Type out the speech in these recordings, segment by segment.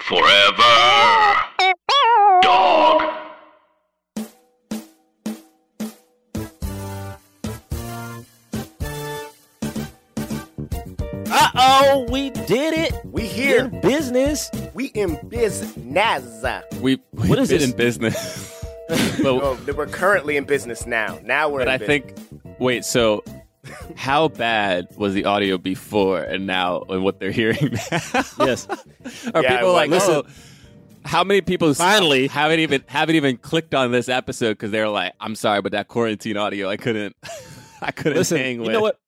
Forever. Dog. Uh oh, we did it. We here. In business. We in business. We we've What is been this? in business. but Oh, we're currently in business now. Now we're but in I business. think wait, so how bad was the audio before and now and what they're hearing now? Yes. Are Yeah, people like, like, oh, how many people Finally. haven't even haven't even clicked on this episode because they're like, I'm sorry, but that quarantine audio, I couldn't, I couldn't Listen, hang you with. know what?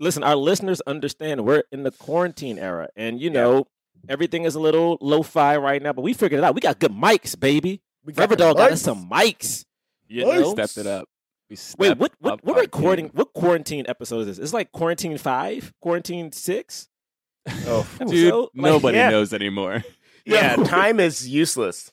Listen, our listeners understand we're in the quarantine era, and you know everything is a little lo-fi right now. But we figured it out. We got good mics, baby. We Forever the Dog got us some mics. You Mics. know. Stepped it up. We Wait, what? What? What our recording? game. What quarantine episode is this? It's like quarantine five, quarantine six. Oh, Dude, episode? Like, nobody yeah. knows anymore. yeah, time is useless.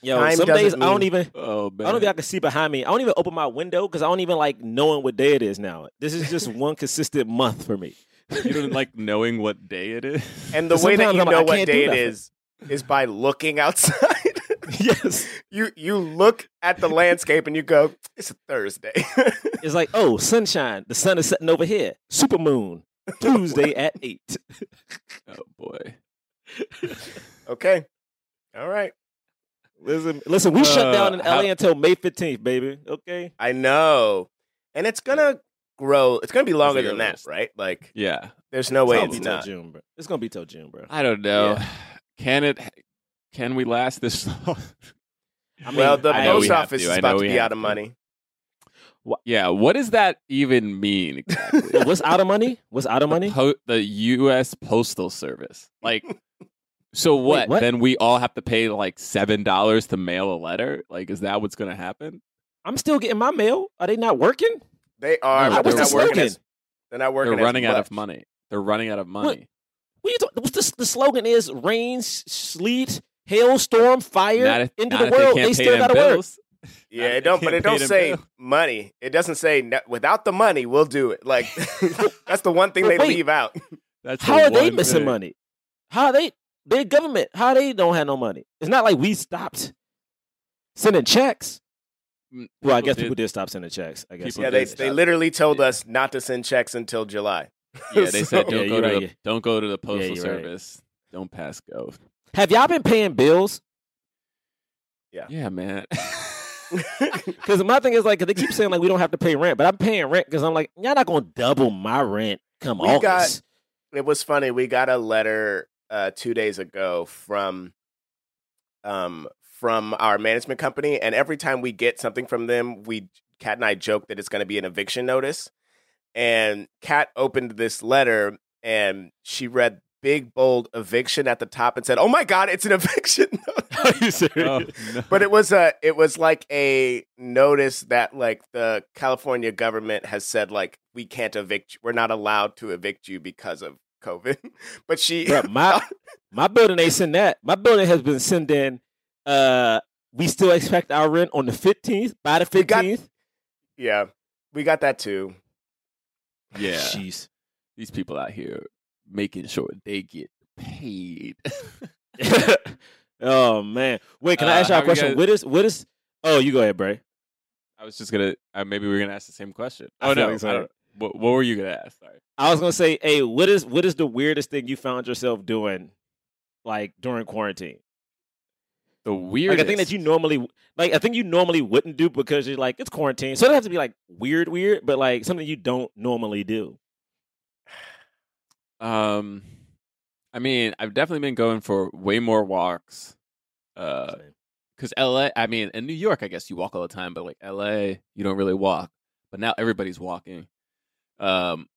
Yo, Time some days doesn't I don't even. Oh man, I don't even I can see behind me. I don't even open my window because I don't even like knowing what day it is now. This is just one consistent month for me. you don't like knowing what day it is. And the way that you I'm know I what day it is is is by looking outside. yes. you you look at the landscape and you go, "It's a Thursday." It's like, oh, sunshine. The sun is setting over here. Super moon. Tuesday at eight. Oh boy. okay, all right. Listen, listen, we shut Uh, down in how- LA until May 15th, baby. Okay. I know, and it's gonna grow. It's gonna be longer than that, right? Like, Yeah. there's no way it's gonna it's be till not. June, bro. It's gonna be till June, bro. I don't know. Yeah. Can it? Can we last this long? I well, the I know we post office to. is about to be out of to. money. yeah. What does that even mean? Exactly? What's out of money? What's out of money? The, po- the U.S. Postal Service. Like, so what? what? Then we all have to pay like seven dollars to mail a letter. Like, is that what's going to happen? I'm still getting my mail. Are they not working? They are, No, but they're not working. As, they're not working. They're running out of money. They're running out of money. What you talk- what's the, the slogan is rain, sleet, hail, storm, fire Not if, into not the if world. They, They, can't pay still gotta work. Yeah, Not it don't, but it don't say bills. money. It doesn't say no, without the money, we'll do it. Like that's the one thing they Wait. leave out. That's How the are they missing thing. money? How are they? They're government. How they don't have no money? It's not like we stopped sending checks. Mm, Well, I guess did- people did stop sending checks. I guess. People Yeah, did they stop. they literally told us not to send checks until July. Yeah, they said don't Yeah, go you're to right, the, yeah. don't go to the postal you're right. service. Don't pass go. Have y'all been paying bills? Yeah, Yeah, man. Because my thing is like, they keep saying like we don't have to pay rent, but I'm paying rent because I'm like, y'all not gonna double my rent come We August. got- it was funny. We got a letter uh, two days ago from um from our management company, and every time we get something from them, we Cat and I joke that it's going to be an eviction notice. And Cat opened this letter, and she read big bold eviction at the top and said, "Oh my god, it's an eviction!" Are you serious? Oh, no. but it was a it was like a notice that like the California government has said like we can't evict you. we're not allowed to evict you because of COVID. but she Bruh, my my building ain't send that. My building has been sending. Uh, we still expect our rent on the fifteenth by the We got- fifteenth. yeah, we got that too. yeah, Jeez. these people out here making sure they get paid. oh man. Wait, can I Uh, ask y'all a you question? guys- What is what is? Oh, you go ahead, Bray. I was just gonna. Uh, maybe we are gonna ask the same question. Oh no, like. I what, what were you gonna ask? Sorry. I was gonna say, hey, what is what is the weirdest thing you found yourself doing, like during quarantine? The weirdest. Like a thing that you normally like a thing you normally wouldn't do because you're like it's quarantine. So it doesn't have to be like weird, weird, but like something you don't normally do. Um, I mean, I've definitely been going for way more walks. Uh, because LA, I mean, in New York, I guess you walk all the time, but like LA, you don't really walk. But now everybody's walking. Um,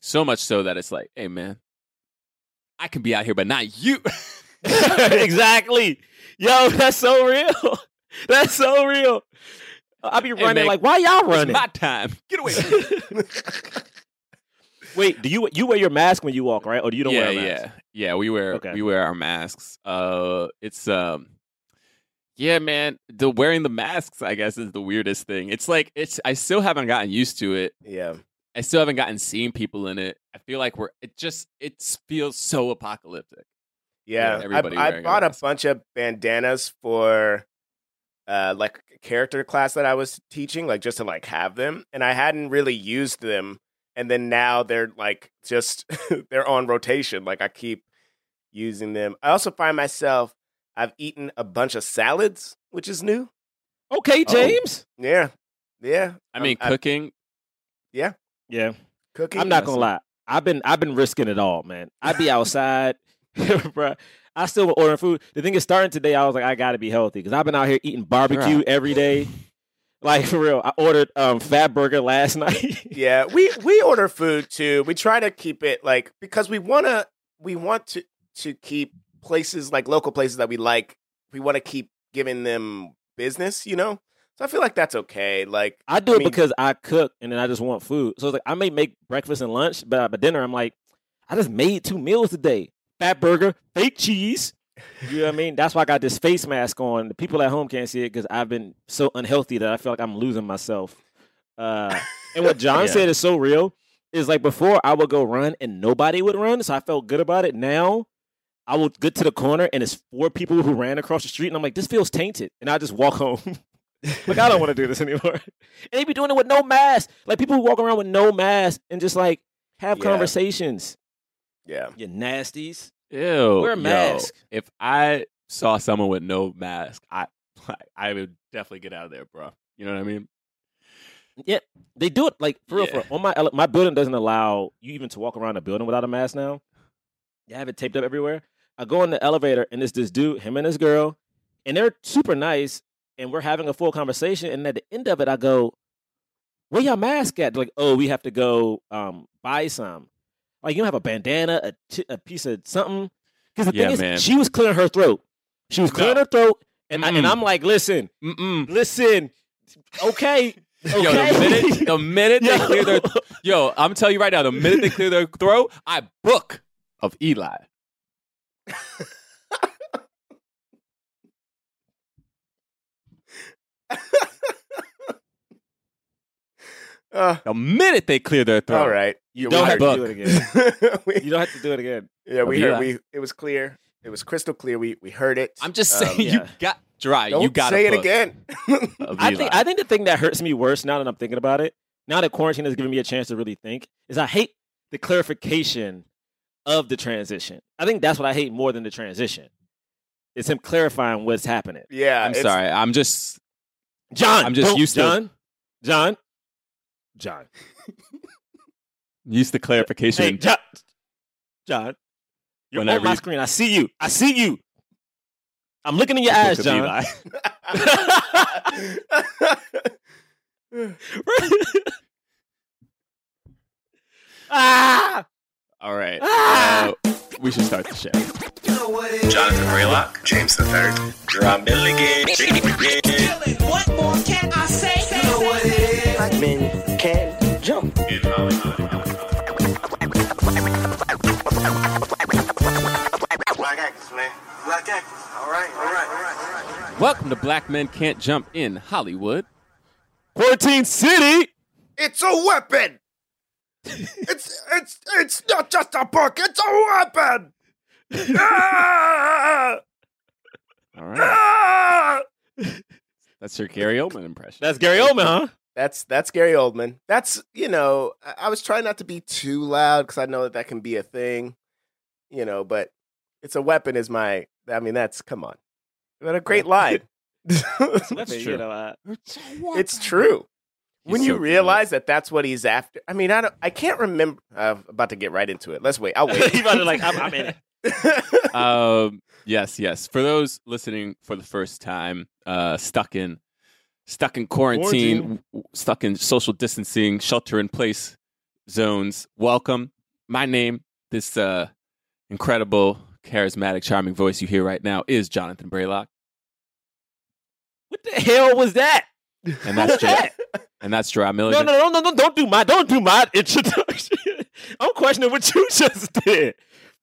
so much so that it's like, hey man, I can be out here, but not you. exactly. Yo, that's so real. That's so real. I'll be Hey, running man, like, why y'all It's running? my time. Get away. Wait, do you you wear your mask when you walk, right? Or do you don't yeah, wear a mask? yeah, yeah. We wear Okay. we wear our masks. Uh, it's um, yeah, man. The wearing the masks, I guess, is the weirdest thing. It's like it's. I still haven't gotten used to it. Yeah. I still haven't gotten seeing people in it. I feel like we're. It just it feels so apocalyptic. Yeah, everybody I, I wearing a bought a bunch of bandanas for uh like character class that I was teaching, like just to like have them, and I hadn't really used them, and then now they're like just they're on rotation. Like I keep using them. I also find myself I've eaten a bunch of salads, which is new. Okay, Oh. James. Yeah, yeah. I um, mean, I- cooking. Yeah. Yeah. Cooking. I'm not gonna lie. I've been I've been risking it all, man. I'd be outside, bro. I still ordering food. The thing is, starting today, I was like, I got to be healthy because I've been out here eating barbecue Sure. every day. Like for real, I ordered um Fatburger last night. yeah we we order food too we try to keep it like because we want to we want to to keep places like local places that we like we want to keep giving them business you know so i feel like that's okay like I do I it mean- because I cook and then I just want food. So it's like I may make breakfast and lunch, but by dinner I'm like, I just made two meals today: Fatburger, fake cheese. You know what I mean? That's why I got this face mask on. The people at home can't see it because I've been so unhealthy that I feel like I'm losing myself. Uh, and what John Yeah. said is so real. Is like before I would go run and nobody would run, so I felt good about it. Now I will get to the corner and it's four people who ran across the street, and I'm like, this feels tainted, and I just walk home. like I don't want to do this anymore. And they be doing it with no mask. Like people who walk around with no mask and just like have Yeah. conversations. yeah You nasties. Ew. Wear a yo, mask. if I saw someone with no mask, I I would definitely get out of there, bro. You know what I mean? Yeah, they do it like for real. For Yeah. On my my building doesn't allow you even to walk around a building without a mask now. They have it taped up everywhere. I go in the elevator and it's this dude, him and his girl, and they're super nice, and we're having a full conversation. And at the end of it, I go, "Where y'all mask at?" They're like, "Oh, we have to go um, buy some." Like you don't have a bandana, a, t- a piece of something. Because the Yeah, thing is, man. she was clearing her throat. She was clearing No. her throat, and I, and I'm like, "Listen, Mm-mm. listen, okay." Okay. Yo, the minute the minute they clear their yo, I'm telling you right now, the minute they clear their throat, I book of Eli. uh, The minute they clear their throat. all right You don't have to do it again. We- You don't have to do it again. yeah we heard Eli. we it was clear it was crystal clear we we heard it I'm just Um, saying you yeah. got dry. don't you got say it again I think I think the thing that hurts me worse now that I'm thinking about it, now that quarantine has given me a chance to really think, is I hate the clarification of the transition. I think that's what I hate more than the transition. It's him clarifying what's happening. yeah I'm sorry. I'm just John, I'm just don't- used to- John, John, John. Used the clarification. Hey, John, John. You're Whenever on my you- screen. I see you. I see you. I'm looking in your eyes, Book John. Ah! All right. Ah! Uh, we should start the show. Jonathan Braylock, James the Third, Jerah Milligan. What more can I say? black men can Black. All right, all right, all right, all right, all right. Welcome to Black Men Can't Jump in Hollywood. Quarantine City. it's a weapon it's it's it's not just a book it's a weapon Ah! All right. Ah! That's your Gary Oldman impression. That's Gary Oldman, huh? That's that's Gary Oldman. That's you know I, I was trying not to be too loud because I know that that can be a thing, you know. But It's a weapon. Is my. I mean, that's come on. What a great line. That's true. You know, uh, it's true. He's when so you good. realize that that's what he's after. I mean, I don't. I can't remember. I'm about to get right into it. Let's wait. I'll wait. you about to like, I'm, I'm in it. um, yes, yes. For those listening for the first time, uh, stuck in stuck in quarantine, Quarantine. w- stuck in social distancing, shelter in place zones. Welcome. My name, this uh, incredible, charismatic, charming voice you hear right now, is Jonathan Braylock, What the hell was that? and that's Ger- and that's Jerah No, Milligan. no, no, no, no! Don't do my, don't do my introduction. I'm questioning what you just did.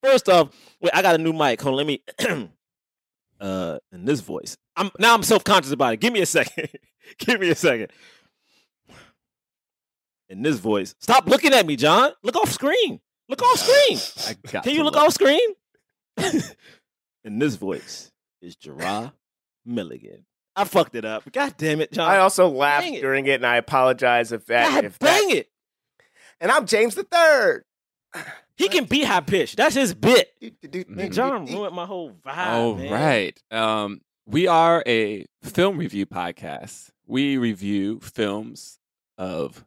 First off, wait, I got a new mic. Hold on, let me. uh, in this voice, I'm now I'm self conscious about it. Give me a second. Give me a second. In this voice, stop looking at me, John. Look off screen. Look off screen. Can you look off screen? in this voice is Jerah Milligan. I fucked it up. God damn it, John. I also laughed Dang it. during it, and I apologize if that. God if that- dang it. And I'm James the Third. He can be high pitched. That's his bit. Mhm. Man, John ruined my whole vibe. All man. right. Um, we are a film review podcast. We review films of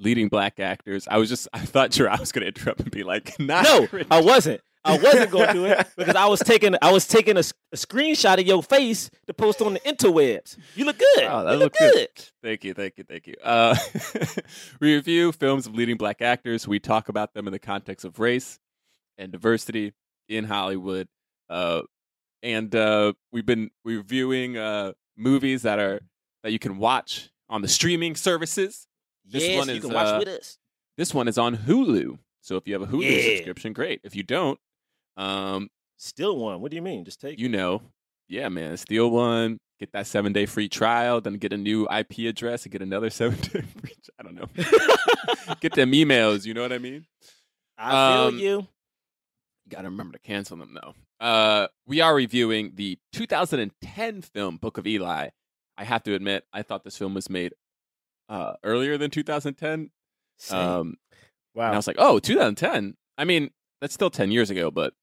leading black actors. I was just I thought Jerah was going to interrupt and be like, "Not No. I wasn't. I wasn't going to do it because I was taking I was taking a, s- a screenshot of your face to post on the interwebs. You look good. Oh, that you look good. good. Thank you, thank you, thank you. Uh, we review films of leading black actors. We talk about them in the context of race and diversity in Hollywood. Uh, and uh, we've been reviewing uh, movies that are that you can watch on the streaming services. This yes, one you is, can watch uh, with us. This one is on Hulu. So if you have a Hulu Yeah. subscription, great. If you don't, um, Still one. What do you mean? Just take you know, yeah, man, steal one, get that seven day free trial, then get a new IP address and get another seven day free. I don't know. get them emails. You know what I mean? I feel um, you. Got to remember to cancel them though. Uh, we are reviewing the 2010 film Book of Eli. I have to admit, I thought this film was made uh, earlier than 2010. Same. Um, Wow. and I was like, oh, 2010. I mean, that's still 10 years ago, but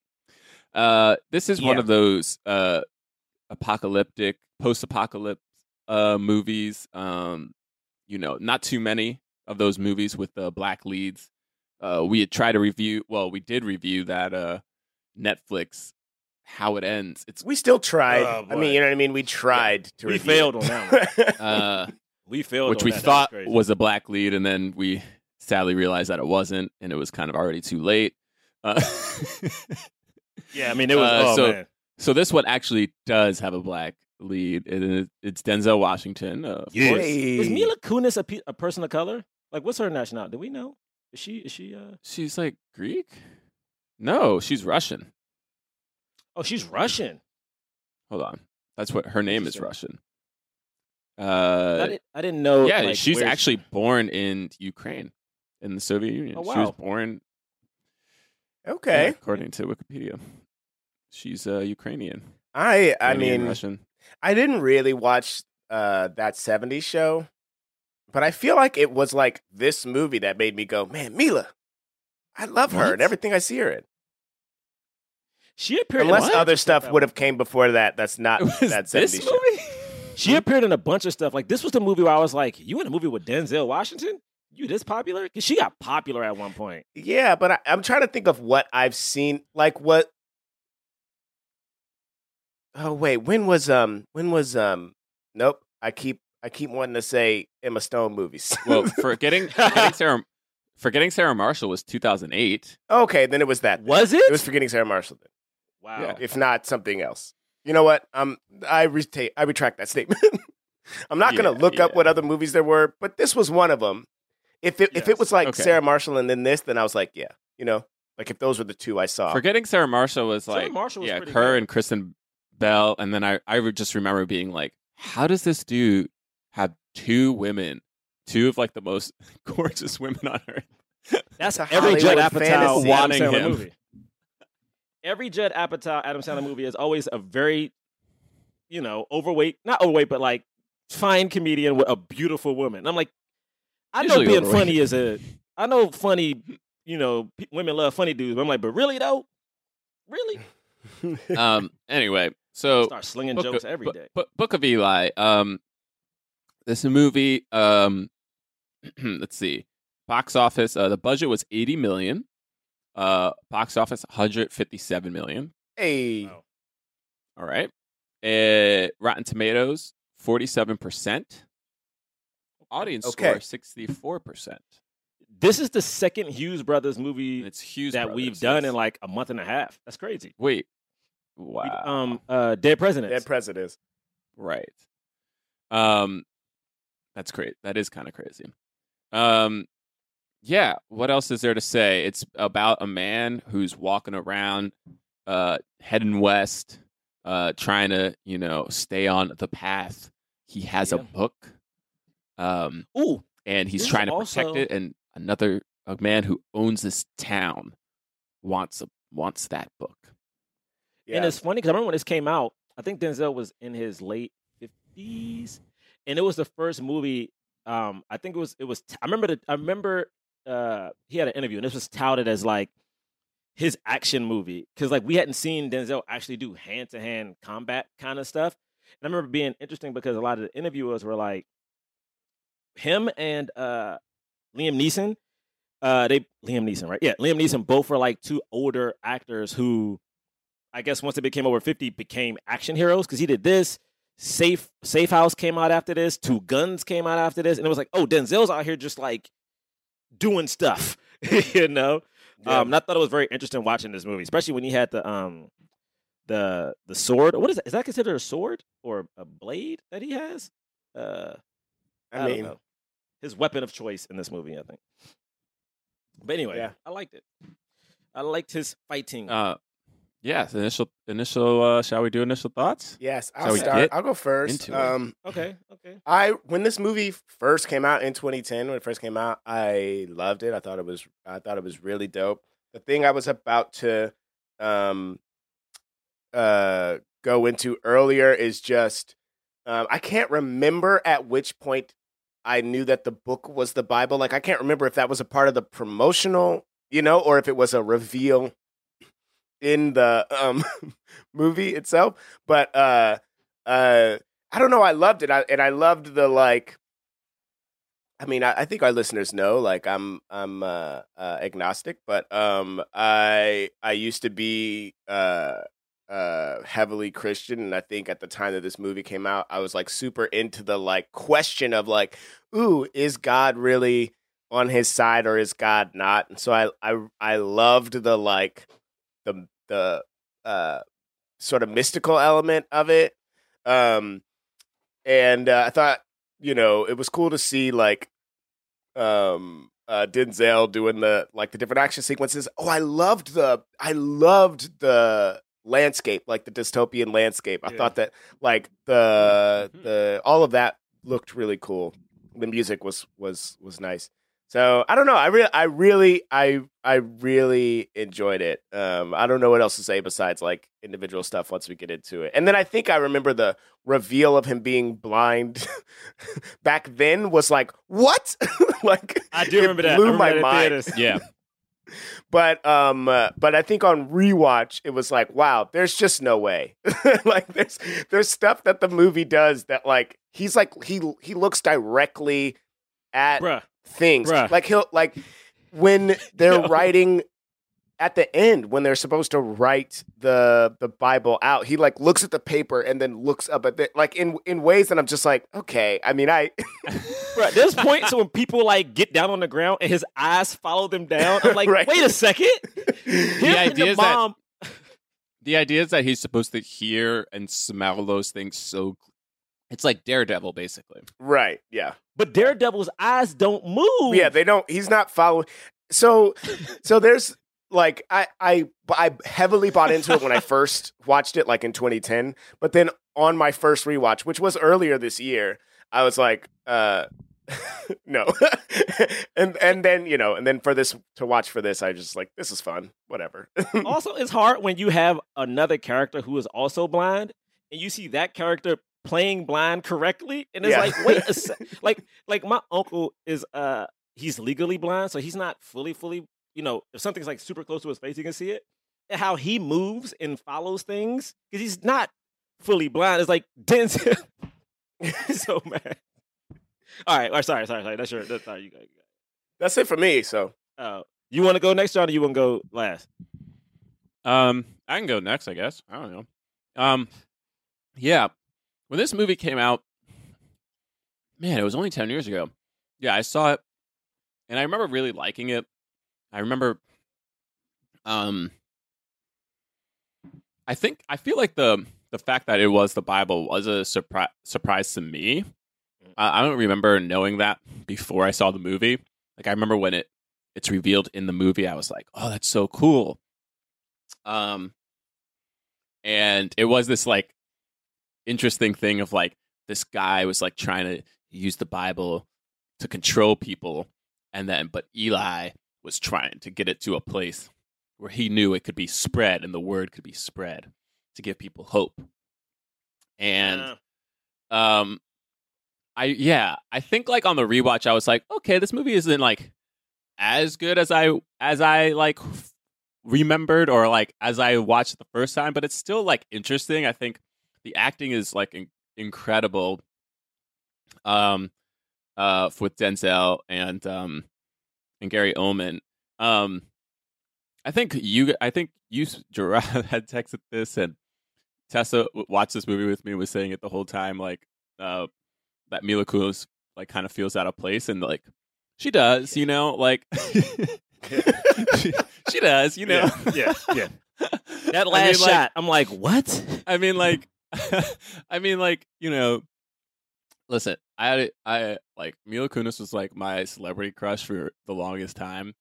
uh, this is one of those uh, apocalyptic, post apocalypse uh, movies. Um, you know, not too many of those movies with the black leads. Uh, we had tried to review, well, we did review that uh, Netflix, How It Ends. It's we still tried. Oh, I mean, you know what I mean. We tried to. we review failed on that one. uh, We failed, which on we that. That thought crazy. was a black lead, and then we sadly realized that it wasn't, and it was kind of already too late. Uh, Yeah, I mean, it was. Uh, oh so- man, so this one actually does have a black lead, and it- it's Denzel Washington. Uh, of Yeah. course. is Mila Kunis a, pe- a person of color? Like, what's her nationality? Do we know? Is she? Is she? uh she's like Greek. No, she's Russian. Oh, she's Russian. Hold on, that's what her name is. Russian. Uh, I, didn't, I didn't know. yeah, like, she's where she- actually born in Ukraine, in the Soviet Union. Oh, She was wow. Born, yeah, okay. according to Wikipedia. She's uh, Ukrainian. I. I Ukrainian, mean, Russian. I didn't really watch uh, that '70s show, but I feel like it was like this movie that made me go, "Man, Mila, I love her What? and everything I see her in." She appeared. Unless bunch other stuff would have came before that. That's not was that this '70s show. movie. She appeared in a bunch of stuff. Like this was the movie where I was like, "You in a movie with Denzel Washington? You this popular?" Because she got popular at one point. Yeah, but I, I'm trying to think of what I've seen. Like what? Oh wait, when was um when was um? Nope. I keep I keep wanting to say Emma Stone movies. Well, forgetting, forgetting Sarah, forgetting Sarah Marshall was 2008. okay, then it was that. Was it? It was forgetting Sarah Marshall. Then, wow. Yeah. if not something else. You know what? Um, I retain I retract that statement. I'm not gonna Yeah, look up what other movies there were, but this was one of them. If it if it was like Okay. Sarah Marshall and then this, then I was like, yeah, you know, like if those were the two I saw. Forgetting Sarah Marshall was Sarah like, Marshall was yeah, pretty her good. and Kristen Bell, and then I, I would just remember being like, how does this dude have two women, two of like the most gorgeous women on earth? That's It's a every Judd Hollywood Apatow. Adam Wanting Sandler him. movie. Every Judd Apatow Adam Sandler movie is always a very, you know, overweight, not overweight, but like fine comedian with a beautiful woman. I'm like, I know being overweight. funny is a, I know funny, you know, p- women love funny dudes. But I'm like, but really though, really, um. Anyway, so Start slinging Book jokes of, every Book- Book- Book of Eli. Um, this movie. Um, let's see. Box office. Uh, the budget was eighty million. Uh, box office one hundred fifty-seven million. Hey, Wow. All right. Uh, Rotten Tomatoes forty-seven percent. Audience Okay. score sixty-four percent. This is the second Hughes Brothers movie It's Hughes that Brothers, we've done yes. in like a month and a half. That's crazy. Wait. We- Wow. Um, uh, Dead Presidents. dead presidents. Right. Um that's great. That is kind of crazy. Um yeah, what else is there to say? It's about a man who's walking around uh heading west uh trying to, you know, stay on the path. He has a book. Um Ooh, and he's trying to also- protect it and another a man who owns this town wants a wants that book. Yeah. And it's funny because I remember when this came out, I think Denzel was in his late fifties, and it was the first movie. Um, I think it was it was. I remember the, I remember uh, he had an interview, and this was touted as like his action movie because like we hadn't seen Denzel actually do hand to hand combat kind of stuff. And I remember being interesting because a lot of the interviewers were like him and uh, Liam Neeson. Uh, they Liam Neeson, right? Yeah, Liam Neeson. Both were like two older actors who I guess once they became over 50, became action heroes because he did this. Safe Safe House came out after this. Two Guns came out after this, and it was like, oh, Denzel's out here just like doing stuff, you know. Yeah. Um, and I thought it was very interesting watching this movie, especially when he had the um the the sword. What is that? Is that considered a sword or a blade that he has? Uh, I, I mean, know. his weapon of choice in this movie, I think. But anyway, Yeah. I liked it. I liked his fighting. Uh yes, initial initial uh shall we do initial thoughts? yes, Shall I'll we start. I'll go first. into it? Um, okay, okay. I when this movie first came out in 2010, when it first came out, I loved it. I thought it was I thought it was really dope. The thing I was about to um uh go into earlier is just um I can't remember at which point I knew that the book was the Bible. Like I can't remember if that was a part of the promotional, you know, or if it was a reveal in the um movie itself. But uh uh I don't know. I loved it, I, and I loved the like. I mean, I, I think our listeners know, like, I'm I'm uh, uh, agnostic, but um, I I used to be uh, heavily Christian, and I think at the time that this movie came out, I was like super into the like question of like, ooh, is God really on His side or is God not? And so I I I loved the like the the uh, sort of mystical element of it. Um, and uh, I thought, you know, it was cool to see like um uh Denzel doing the like the different action sequences. Oh, I loved the I loved the landscape, like the dystopian landscape. I Yeah. thought that like the Mhm. the all of that looked really cool. The music was was was nice. So I don't know. I really, I really, I, I really enjoyed it. Um, I don't know what else to say besides like individual stuff once we get into it. And then I think I remember the reveal of him being blind back then was like what? like I do it remember that. I Blew remember my that mind. theaters. Yeah. But um, uh, but I think on rewatch it was like, wow, there's just no way. like there's there's stuff that the movie does that like he's like he he looks directly at Bruh. things. Bruh. Like he'll like when they're Yo. writing at the end when they're supposed to write the the Bible out, he like looks at the paper and then looks up at the like in in ways that I'm just like, okay. I mean, I Bruh, there's points when people like get down on the ground and his eyes follow them down. I'm like, Right. wait a second. Him and idea the is that- The idea is that he's supposed to hear and smell those things so it's like Daredevil basically. right, yeah. but Daredevil's eyes don't move. Yeah, they don't. He's not following. So, so there's like I I I heavily bought into it when I first watched it, like in 2010. But then on my first rewatch, which was earlier this year, I was like, uh, no, and and then you know, and then for this to watch for this, I just like this is fun, whatever. also, it's hard when you have another character who is also blind, and you see that character playing blind correctly, and it's Yeah. like, wait a sec. like, like my uncle is uh he's legally blind, so he's not fully, fully. You know, if something's like super close to his face, he can see it. at how he moves and follows things because he's not fully blind. It's like Denzel. so mad. All right, all right, sorry, sorry, sorry. That's your. That's sorry, you got. That's it for me. So Uh, you want to go next, John, or you want to go last? Um, I can go next, I guess. I don't know. Um, yeah, when this movie came out, man, it was only ten years ago. Yeah, I saw it, and I remember really liking it. I remember, um, I think I feel like the the fact that it was the Bible was a surprise surprise to me. I, I don't remember knowing that before I saw the movie. Like I remember when it it's revealed in the movie, I was like, "Oh, that's so cool." Um, and it was this like interesting thing of like this guy was like trying to use the Bible to control people, and then but Eli was trying to get it to a place where he knew it could be spread and the word could be spread to give people hope. And Uh, um I yeah, I think like on the rewatch I was like, okay, this movie isn't like as good as I as I like remembered or like as I watched the first time, but it's still like interesting. I think the acting is like in- incredible um uh with Denzel and um and Gary Oldman. Um I think you I think you Jerah had texted this and Tessa watched this movie with me and was saying it the whole time like uh that Mila Kunis like kind of feels out of place and like she does, you know, like she, she does, you know. Yeah, yeah, yeah. That I last mean, like- shot, I'm like, what? I mean, like, I mean, like, you know, listen, I, I like Mila Kunis was like my celebrity crush for the longest time,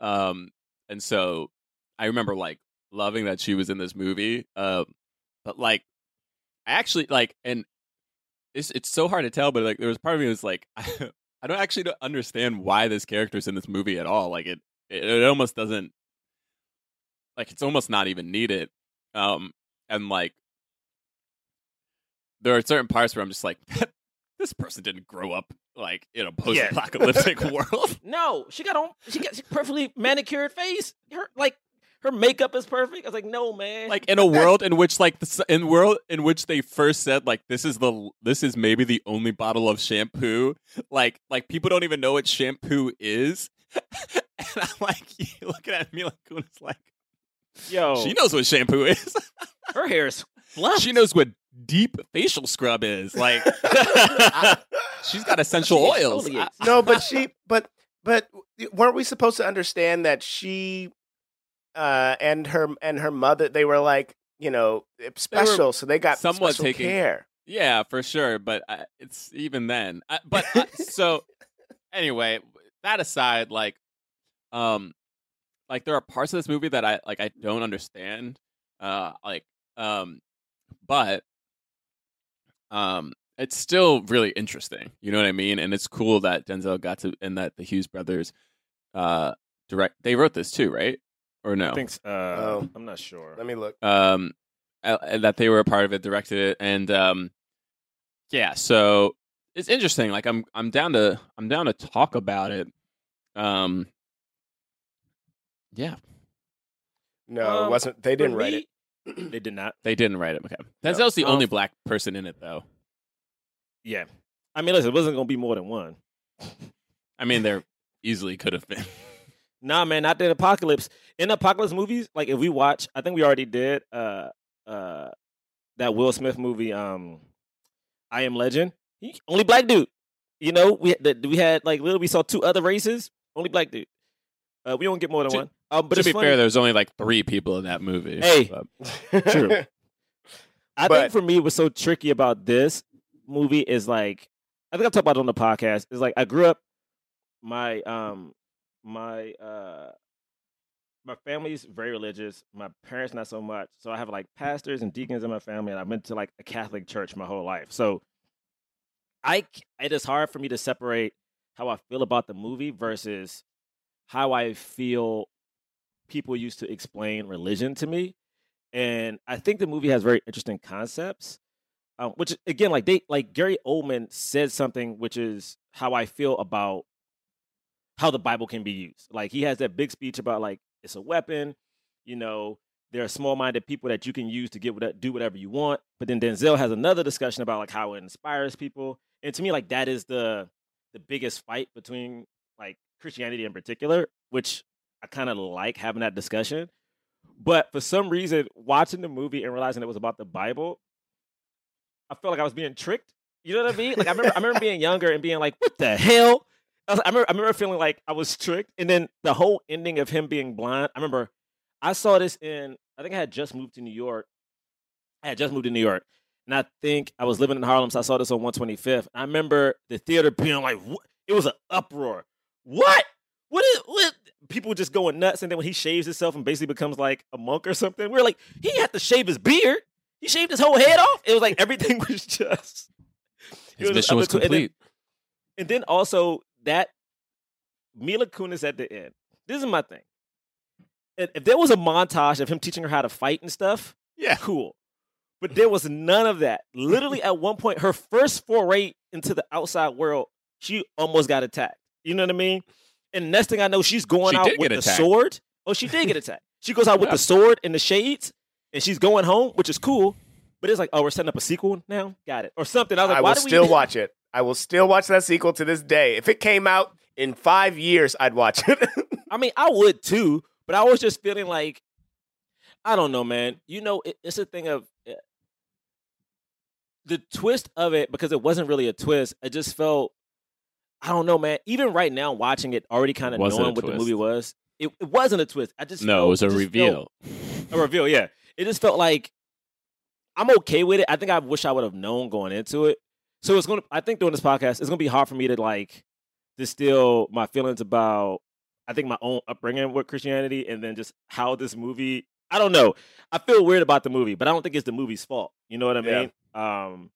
um, and so I remember like loving that she was in this movie, um, but like, I actually like, and it's it's so hard to tell, but like, there was part of me was like, I don't actually understand why this character's in this movie at all. Like, it it, it almost doesn't, like, it's almost not even needed, um, and like there are certain parts where I'm just like, this person didn't grow up like in a post-apocalyptic world. No, she got on. She got she perfectly manicured face. Her like her makeup is perfect. I was like, no, man. like in a world in which like the in world in which they first said like this is the this is maybe the only bottle of shampoo. Like like people don't even know what shampoo is. and I'm like looking at Mila Kunis like yo, she knows what shampoo is. her hair is fluff. she knows what deep facial scrub is. Like I- she's got essential She oils. exfoliates. I- no, but she, but but weren't we supposed to understand that she, uh, and her and her mother, they were like, you know, special, so they got somewhat special taking- care. Yeah, for sure. But uh, it's even then. Uh, but uh, so anyway, that aside, like, um, like there are parts of this movie that I like I don't understand. Uh, like, um, but um, it's still really interesting. You know what I mean? And it's cool that Denzel got to and that the Hughes brothers, uh, direct. They wrote this too, right? Or no? I think. Uh, Oh. I'm not sure. Let me look. um that they were a part of it directed it and um yeah so it's interesting like i'm i'm down to i'm down to talk about it um yeah No, Um, it wasn't. They didn't write it. They did not. they didn't write it okay No. denzel's the only black person in it though Yeah. I mean, listen, it wasn't gonna be more than one. i mean there easily could have been Nah, man, not the apocalypse. In apocalypse movies, like if we watch, I think we already did uh uh that Will Smith movie, um I Am Legend. He, only black dude. You know, we had, we had like literally we saw two other races, only black dude. Uh, we don't get more than To- one. Um, but to be funny. fair there's only like three people in that movie Hey. but- True. I But- think for me, what's so tricky about this movie is like I think I talked about it on the podcast. Is like I grew up, my um my uh my family's very religious. My parents not so much. So I have like pastors and deacons in my family, and I've been to like a Catholic church my whole life. So I it is hard for me to separate how I feel about the movie versus how I feel people used to explain religion to me and I think the movie has very interesting concepts. Um, which again, like they like Gary Oldman said something, which is how I feel about how the Bible can be used. Like he has that big speech about like it's a weapon, you know, there are small-minded people that you can use to get what, do whatever you want. But then Denzel has another discussion about like how it inspires people, and to me, like that is the the biggest fight between like Christianity in particular, which I kind of like having that discussion. But for some reason, watching the movie and realizing it was about the Bible, I felt like I was being tricked. You know what I mean? Like I remember, I remember being younger and being like, "What the hell?" I, was, I, remember, I remember feeling like I was tricked. And then the whole ending of him being blind. I remember I saw this in. I think I had just moved to New York. I had just moved to New York, and I think I was living in Harlem, so I saw this on 125th. I remember the theater being like, what? it was an uproar. What? What is what? People just going nuts, and then when he shaves himself and basically becomes like a monk or something, we are like, he had to shave his beard. He shaved his whole head off. It was like everything was just. His mission was complete. And then, and then also that Mila Kunis at the end. This is my thing. If there was a montage of him teaching her how to fight and stuff, yeah, cool. But there was none of that. Literally, at one point, her first foray into the outside world, she almost got attacked. You know what I mean? And next thing I know, she's going She out with the attacked. sword. Oh, she did get attacked. She goes out with the sword and the shades, and she's going home, which is cool. But it's like, oh, we're setting up a sequel now. Got it, or something. I was like, I why will do we still watch it. I will still watch that sequel to this day. If it came out in five years, I'd watch it. I mean, I would too, but I was just feeling like, I don't know, man. You know, it, it's a thing of eh, the twist of it because it wasn't really a twist. It just felt, I don't know, man. Even right now, watching it, already kind of knowing what the movie was, it, it wasn't a twist. I just No, it was a reveal. felt- a reveal, yeah. It just felt like I'm okay with it. I think I wish I would have known going into it. So it's gonna. I think doing this podcast, it's gonna be hard for me to like distill my feelings about. I think my own upbringing with Christianity, and then just how this movie. I don't know. I feel weird about the movie, but I don't think it's the movie's fault. You know what I Yeah. mean? Um.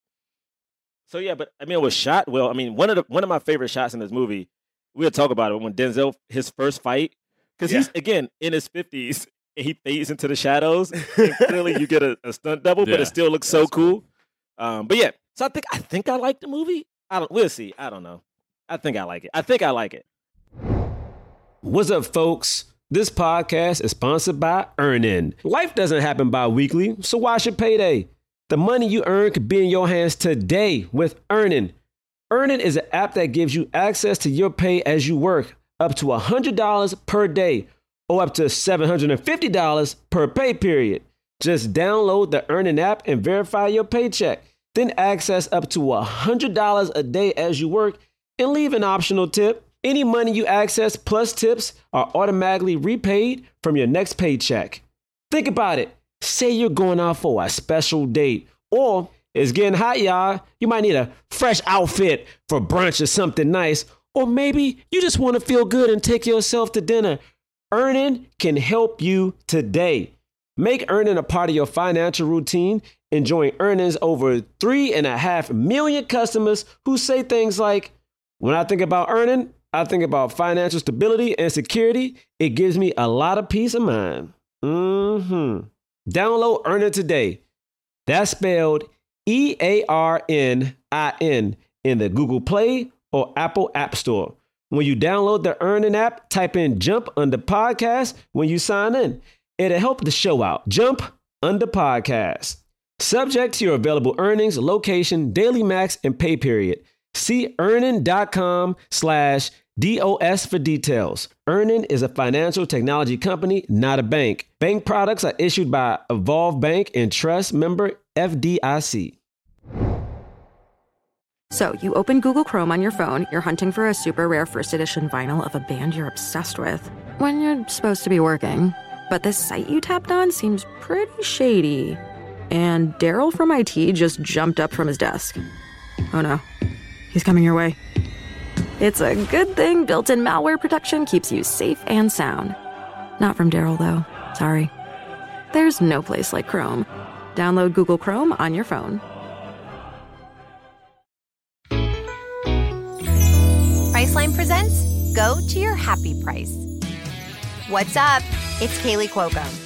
So yeah, but I mean, it was shot well. I mean, one of the one of my favorite shots in this movie. We'll talk about it when Denzel his first fight because he's again in his fifties and he fades into the shadows. and clearly, you get a, a stunt double, but it still looks so that's cool. Um, but yeah, so I think I think I like the movie. I don't. We'll see. I don't know. I think I like it. I think I like it. What's up, folks? This podcast is sponsored by Earnin. Life doesn't happen bi weekly, so why should payday? The money you earn could be in your hands today with Earnin. Earnin is an app that gives you access to your pay as you work, up to $100 per day or up to $750 per pay period. Just download the Earnin app and verify your paycheck. Then access up to $100 a day as you work and leave an optional tip. Any money you access plus tips are automatically repaid from your next paycheck. Think about it. Say you're going out for a special date, or it's getting hot, y'all. You might need a fresh outfit for brunch or something nice, or maybe you just want to feel good and take yourself to dinner. Earnin can help you today. Make earnin a part of your financial routine and join earnin's over three and a half million customers who say things like, when I think about earnin, I think about financial stability and security. It gives me a lot of peace of mind. Mm hmm Download Earnin today. That's spelled E A R N I N in the Google Play or Apple App Store. When you download the Earnin app, type in Jump Under Podcast when you sign in. It'll help the show out. Jump Under Podcast. Subject to your available earnings, location, daily max, and pay period. See earnin.com slash DOS for details. Earnin is a financial technology company, not a bank. Bank products are issued by Evolve Bank and Trust member FDIC. So, you open Google Chrome on your phone, you're hunting for a super rare first edition vinyl of a band you're obsessed with, when you're supposed to be working. But this site you tapped on seems pretty shady. And Daryl from IT just jumped up from his desk. Oh no, he's coming your way. It's a good thing built in malware protection keeps you safe and sound. Not from Daryl, though. Sorry. There's no place like Chrome. Download Google Chrome on your phone. Priceline presents Go to Your Happy Price. What's up? It's Kaley Cuoco.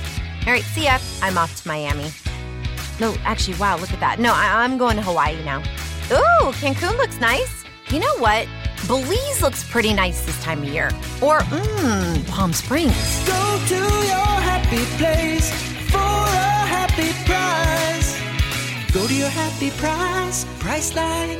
All right, see ya. I'm off to Miami. No, actually, wow, look at that. No, I- I'm going to Hawaii now. Ooh, Cancun looks nice. You know what? Belize looks pretty nice this time of year. Or, mmm, Palm Springs. Go to your happy place for a happy price. Go to your happy price, Priceline.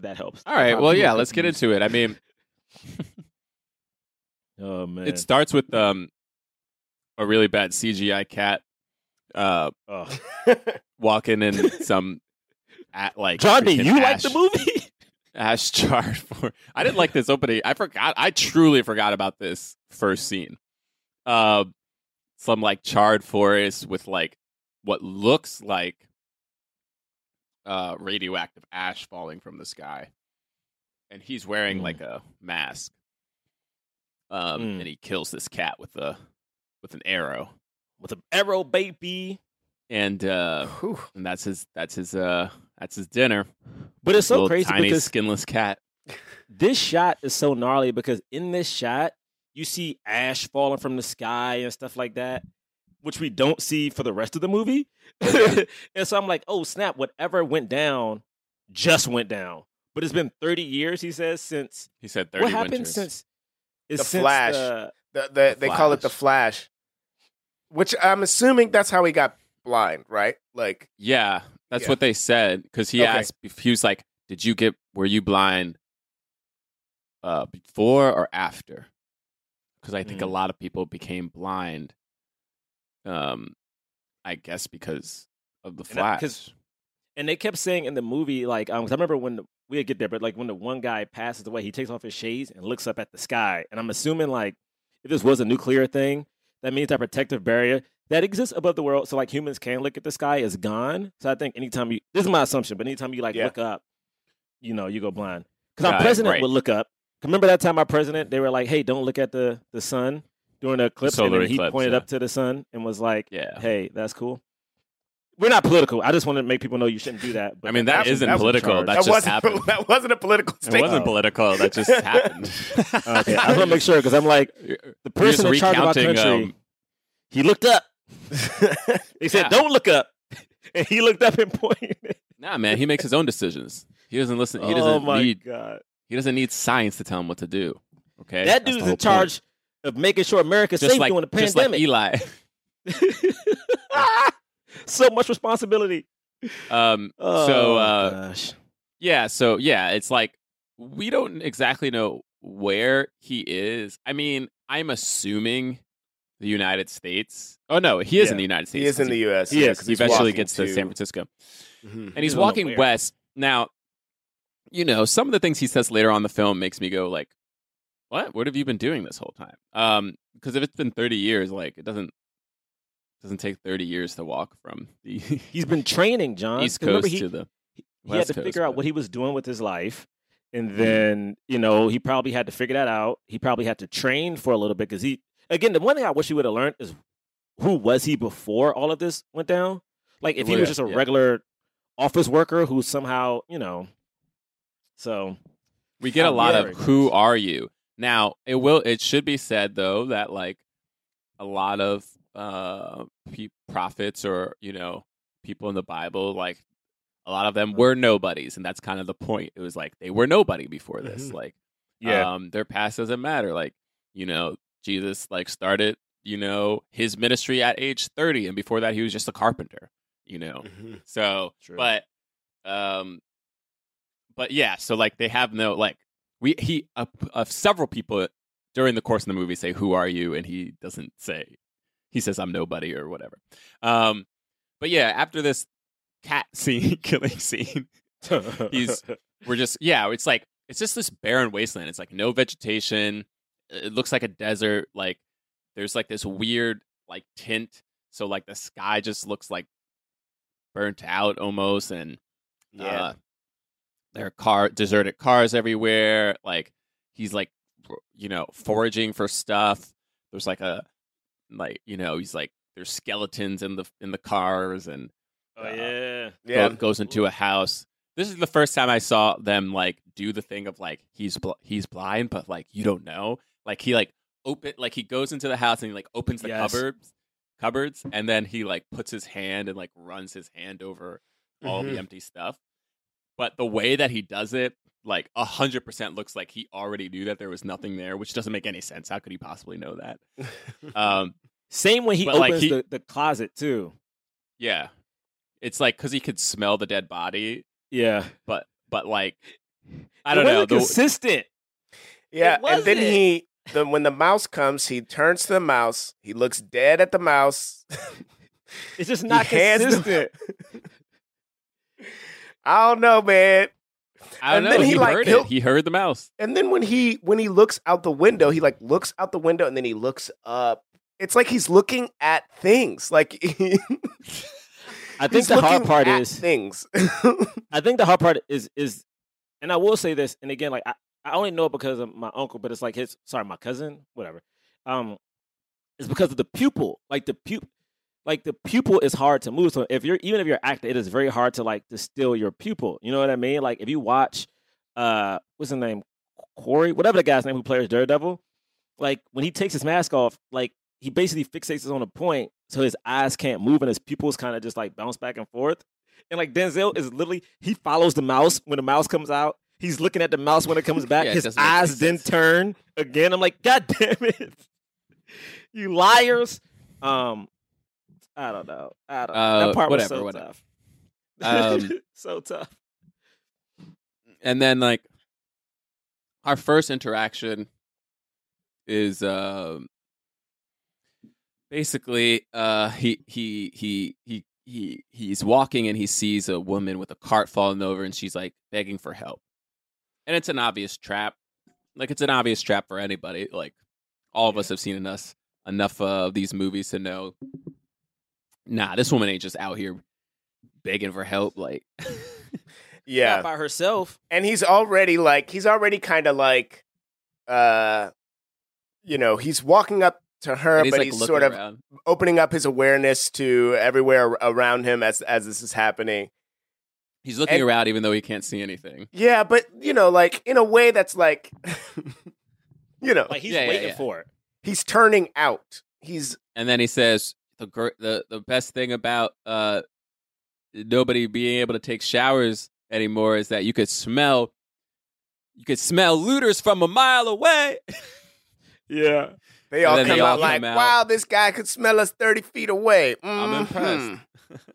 If that helps. All right. Well, yeah. Let's get into it. I mean, Oh man. it starts with um a really bad CGI cat uh Oh. walking in some at like John, do freaking you like the movie? Ash charred for. I didn't like this opening. I forgot. I truly forgot about this first scene. Uh, some like charred forest with like what looks like uh radioactive ash falling from the sky, and he's wearing Mm. like a mask. Um, Mm. and he kills this cat with a with an arrow, With an arrow, baby. and uh, and that's his that's his uh that's his dinner. But it's so crazy tiny because skinless cat. this shot is so gnarly because in this shot you see ash falling from the sky and stuff like that which we don't see for the rest of the movie and so i'm like oh snap whatever went down just went down but it's been 30 years he says since He said thirty what happened winters. since The it's since Flash. the- The, the, they call it the Flash. Flash, which I'm assuming that's how he got blind, right? Like, Yeah, that's Yeah. what they said because he Okay. asked if he was like, "Did you get? Were you blind uh, before or after?" Because I think a Mm. lot of people became blind. Um, I guess because of the And that- and they kept saying in the movie like um 'cause I remember when the, we get there but like when the one guy passes away he takes off his shades and looks up at the sky and i'm assuming like if this was a nuclear thing that means that protective barrier that exists above the world so like humans can look at the sky is gone so i think anytime you this is my assumption but anytime you like Yeah. look up you know you go blind because our president right. would look up remember that time our president they were like hey don't look at the the sun during the eclipse and solar then he eclipse, pointed yeah. up to the sun and was like yeah, hey that's cool we're not political. I just want to make people know you shouldn't do that. But I mean that was- isn't was in political. That, that, just wasn't, happened. that wasn't a political statement. It wasn't political. That just happened. okay, I want to make sure because I'm like the person just in charge of our country. um, he looked up. They said, Yeah. "Don't look up," and he looked up and pointed. Nah, man, he makes his own decisions. He doesn't listen. He doesn't oh my need. god, He doesn't need science to tell him what to do. Okay, that dude's in charge of making sure America's Just safe like, during the just like pandemic. Eli. so much responsibility. Um, Oh, so uh, gosh. yeah, so yeah, it's like we don't exactly know where he is. I mean, I'm assuming the United States. Oh no, he is Yeah, in the United States. He is in the U.S. He yeah, He eventually gets to San Francisco, Mhm. and he's walking west now. You know, some of the things he says later on in the film makes me go like, "What? What have you been doing this whole time?" Um, because if it's been 30 years, like it doesn't doesn't take 30 years to walk from the He's been training, John. East Coast he, to the he had to Coast, figure out but- what he was doing with his life and Mhm. then you know he probably had to figure that out he probably had to train for a little bit because he again the one thing i wish he would have learned is who was he before all of this went down like if he was just a yeah. regular office worker who somehow you know so We get a lot of who are you? Now, it will it should be said though that like a lot of uh pe- prophets or, you know, people in the Bible like a lot of them were nobodies and that's kind of the point. It was like they were nobody before this. Mhm. Like yeah um their past doesn't matter. Like, you know, Jesus like started, you know, his ministry at age 30 and before that he was just a carpenter, you know. Mhm. So, True. but, um, but yeah, so like they have no like we he uh, uh, several people during the course of the movie say, "Who are you?" and he doesn't say. He says, "I'm nobody" or whatever. Um, but yeah, after this cat scene, killing scene, he's we're just yeah, it's like it's just this barren wasteland. It's like no vegetation. It looks like a desert. Like there's like this weird like tint. So like the sky just looks like burnt out almost, and Yeah. uh, there are car deserted cars everywhere. Like he's like you know foraging for stuff. There's like a like you know he's like there's skeletons in the in the cars and Oh yeah. yeah. go- goes into a house. This is the first time I saw them like do the thing of like he's bl- he's blind, but like you don't know. Like he like open like he goes into the house and he like opens the Yes. cupboards cupboards and then he like puts his hand and like runs his hand over all Mhm. the empty stuff. But the way that he does it, like a hundred percent looks like he already knew that there was nothing there, which doesn't make any sense. How could he possibly know that? Um, Same when he But, like, opens he- the, the closet too. yeah, it's like because he could smell the dead body, Yeah. but but like I don't know. wasn't The, consistent. Yeah, It and then he the when the mouse comes, he turns to the mouse. He looks dead at the mouse. It's just He not hands the- consistent. I don't know, man. I don't and then know. he, He, like, heard he'll- it. He heard the mouse. And then when he when he looks out the window, he like looks out the window and then he looks up. It's like he's looking at things. Like I think he's the hard part at is things. I think the hard part is is, and I will say this, and again, like I, I only know it because of my uncle, but it's like his sorry, my cousin, whatever. Um, it's because of the pupil. Like the pupil, like the pupil is hard to move. So if you're even if you're acting, it is very hard to like distill your pupil. You know what I mean? Like if you watch, uh, what's his name, Corey, whatever the guy's name who plays Daredevil, like when he takes his mask off, like he basically fixates on a point, so his eyes can't move and his pupils kind of just like bounce back and forth. And like Denzel is literally he follows the mouse when the mouse comes out. He's looking at the mouse when it comes back. Yeah, it His doesn't make any eyes then turn again. I'm like, God damn it, you liars! Um, I don't know. I don't know. Uh, that part whatever, was so whatever. tough. Um, so tough. and then like our first interaction is um basically uh he he he he he he's walking and he sees a woman with a cart falling over and she's like begging for help and it's an obvious trap like it's an obvious trap for anybody like all of us have seen enough enough of these movies to know nah this woman ain't just out here begging for help like yeah. Not by herself. and he's already like he's already kind of like uh you know he's walking up to her and he's but like he's looking sort of around. opening up his awareness to everywhere around him as as this is happening He's looking And- around even though he can't see anything. yeah but you know like in a way that's like you know Like he's Yeah, yeah, waiting yeah. for it. he's turning out he's And then he says the gr- the the best thing about uh nobody being able to take showers anymore is that you could smell you could smell looters from a mile away. Yeah. they all come they all out like come out. wow this guy could smell us 30 feet away I'm Mhm. impressed.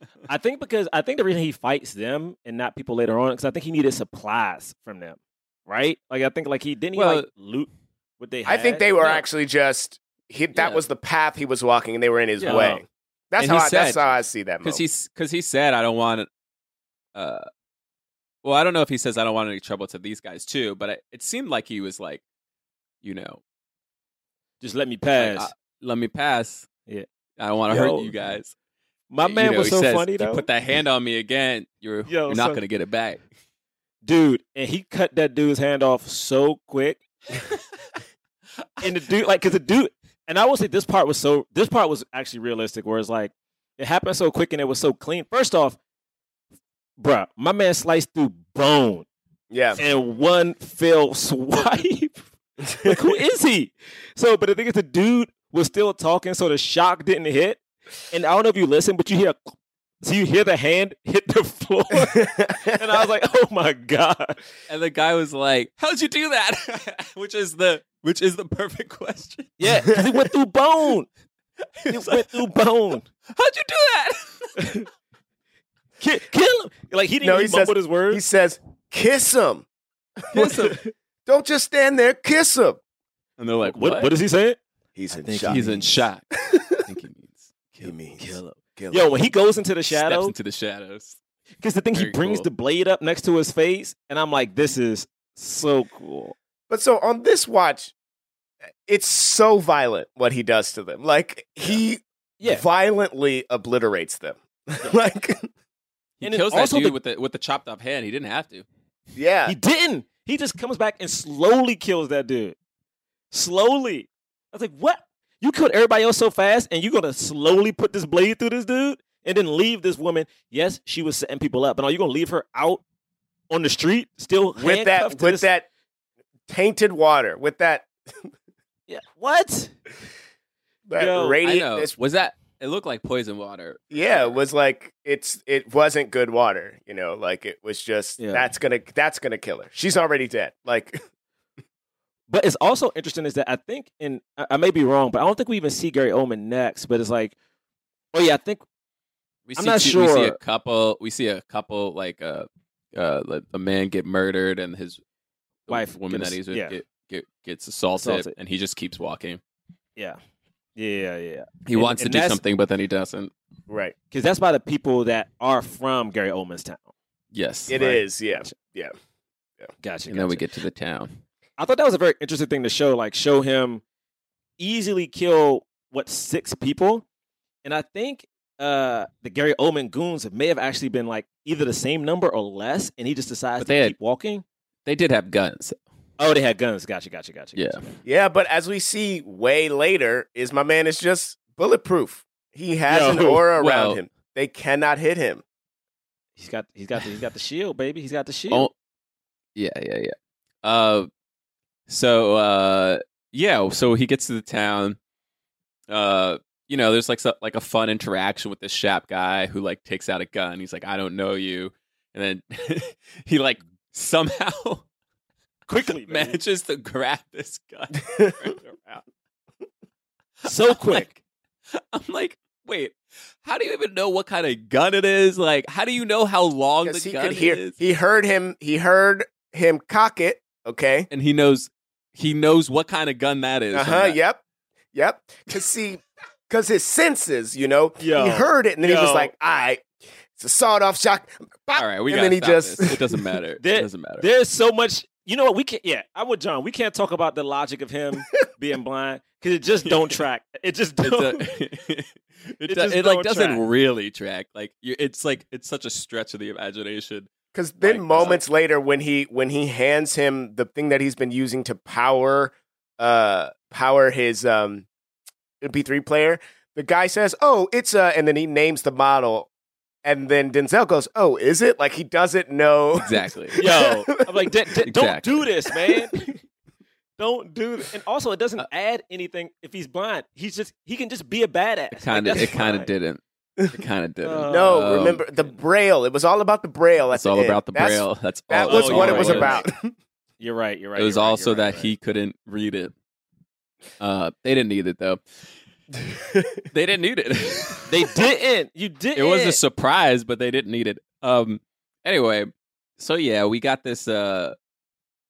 I think because I think the reason he fights them and not people later on because I think he needed supplies from them, right? Like I think like he didn't he like loot what they. i think they were Yeah. actually just he, that Yeah. was the path he was walking and they were in his Yeah. way that's how he I, that's how i see that Because moment. he because he said I don't want uh well I don't know if he says I don't want any trouble to these guys too, but it, it seemed like he was like, you know, just let me like, pass. I- let me pass. Yeah. I don't want to Yo, hurt you guys. My You man know, was so says, funny if you put that hand on me again, you're Yo, you're not so- gonna get it back. dude, and he cut that dude's hand off so quick. and the dude, like, cause the dude, and I will say this part was so. This part was actually realistic, where it's like it happened so quick and it was so clean. First off, bruh, my man sliced through bone yeah And one fell swipe. like, who is he? So, but the thing is, the dude was still talking, so the shock didn't hit. And I don't know if you listen, but you hear, so you hear the hand hit the floor, and I was like, oh my god. And the guy was like, "How'd you do that?" which is the which is the perfect question. Yeah, 'cause he went through bone. He It's went through bone. How'd you do that? Kill, kill him. Like he didn't No, no, he he says- his words. he says kiss him Kiss him. don't just stand there kiss him And they're like, what, what? what is he saying? He's in shock. He's in shock. I think he means He means kill him. Kill Yo, when he goes into the Steps into the shadows. because the thing he brings cool. the blade up next to his face, and I'm like, this is so cool. But so on this watch, it's so violent what he does to them. Like he Yeah. violently obliterates them. like He And kills that also dude the- with the with the chopped off hand. He didn't have to. yeah. He didn't. He just comes back and slowly kills that dude. Slowly. I was like, what? You killed everybody else so fast, and you're gonna slowly put this blade through this dude, and then leave this woman. Yes, she was setting people up, but are you gonna leave her out on the street, still with that to with this- that tainted water, with that Yeah, what? that Yo, I I radiant know. it's- Was that? It looked like poison water. yeah, it was like it's it wasn't good water, you know, like it was just Yeah. that's gonna that's gonna kill her. She's already dead. Like But it's also interesting is that I think, and I, I may be wrong, but I don't think we even see Gary Oldman next. But it's like, oh yeah, I think We I'm see not two- We see a couple. We see a couple like uh, uh, a man get murdered and his Wife woman get that he's with yeah. get, get gets assaulted, Assaulted. and he just keeps walking. yeah, yeah, yeah, He And- wants to do something, but then he doesn't. right. because that's by the people that are from Gary Oldman's town. Yes, It Right. is, yeah. Gotcha. Yeah. Gotcha. and then we get to the town. I thought that was a very interesting thing to show. Like, show him easily kill what six people, and I think uh the Gary Oldman goons may have actually been like either the same number or less, and he just decides But to they had- keep walking. They did have guns. Oh, they had guns. Gotcha. Gotcha. Gotcha. Yeah. gotcha. Yeah, but as we see way later, is my man is just bulletproof. He has an Yo, aura around well- him. They cannot hit him. He's got. He's got. The, he's got the shield, baby. He's got the shield. Oh, yeah, yeah, yeah. Uh, so uh, yeah, so he gets to the town. Uh, you know, there's like so, like a fun interaction with this Shap guy who like takes out a gun. He's like, "I don't know you," and then he like somehow Quickly, manages to grab this gun. and turn it around. so quick. like- I'm like, wait, how do you even know what kind of gun it is? Like, how do you know how long the he gun could hear is? he heard him he heard him cock it. Okay. and he knows he knows what kind of gun that is. Uh huh. Yep. Yep. Cause see, cause his senses, you know, Yo. he heard it and then he was like, "All right, it's a sawed off shot." Bop. All right, we and got then he just This. It doesn't matter. it doesn't matter. There's so much. You know what? We can't. Yeah, I would, John. We can't talk about the logic of him being blind because it just don't track. It just It, don't. do- it, It do- just it like don't doesn't track. really track. Like you, it's like it's such a stretch of the imagination. Because then Like, moments later, when he when he hands him the thing that he's been using to power uh power his um MP3 player, the guy says, "Oh, it's a," and then he names the model, and then Denzel goes, "Oh, is it?" Like he doesn't know Exactly. Yo, I'm like, "D- d- don't do this, man. don't do this. And also, it doesn't add anything if he's blind. He's just he can just be a badass. It kind of Like, it kind of fine. didn't. It kind of didn't. Uh, No, Um, remember the braille. It was all about the braille. That's It's the all end. about the That's- braille. That's That all. was Oh, what you're it was right, about. You're right. You're right. It was right, also you're right, that you're he couldn't read it. Uh, they didn't need it though. They didn't need it. They didn't. You didn't. it was a surprise, but they didn't need it. Um. Anyway, so yeah, we got this. Uh,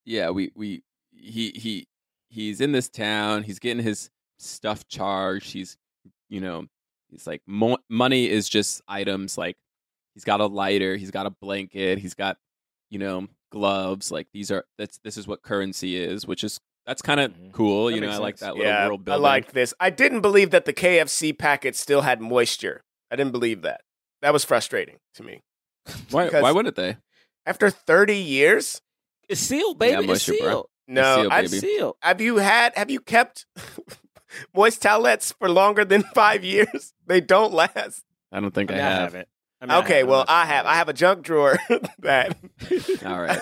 yeah, we we he he he's in this town. He's getting his stuff charged. He's you know he's like mo- money is just items. Like he's got a lighter. He's got a blanket. He's got you know gloves. Like these are that's this is what currency is, which is that's kind of Mhm. cool. That you know, makes I like that little yeah, world I building. liked this. I didn't believe that the KFC packet still had moisture. I didn't believe that. That was frustrating to me. why why wouldn't they? After 30 years? It's sealed, baby. Yeah, it's moisture, bro. sealed. No, sealed, I, baby. Sealed. have you had have you kept moist towelettes for longer than 5 years? They don't last. I don't think I, I, mean, I have. haven't. I mean, Okay. I'm well, I have. I have a junk drawer that All right.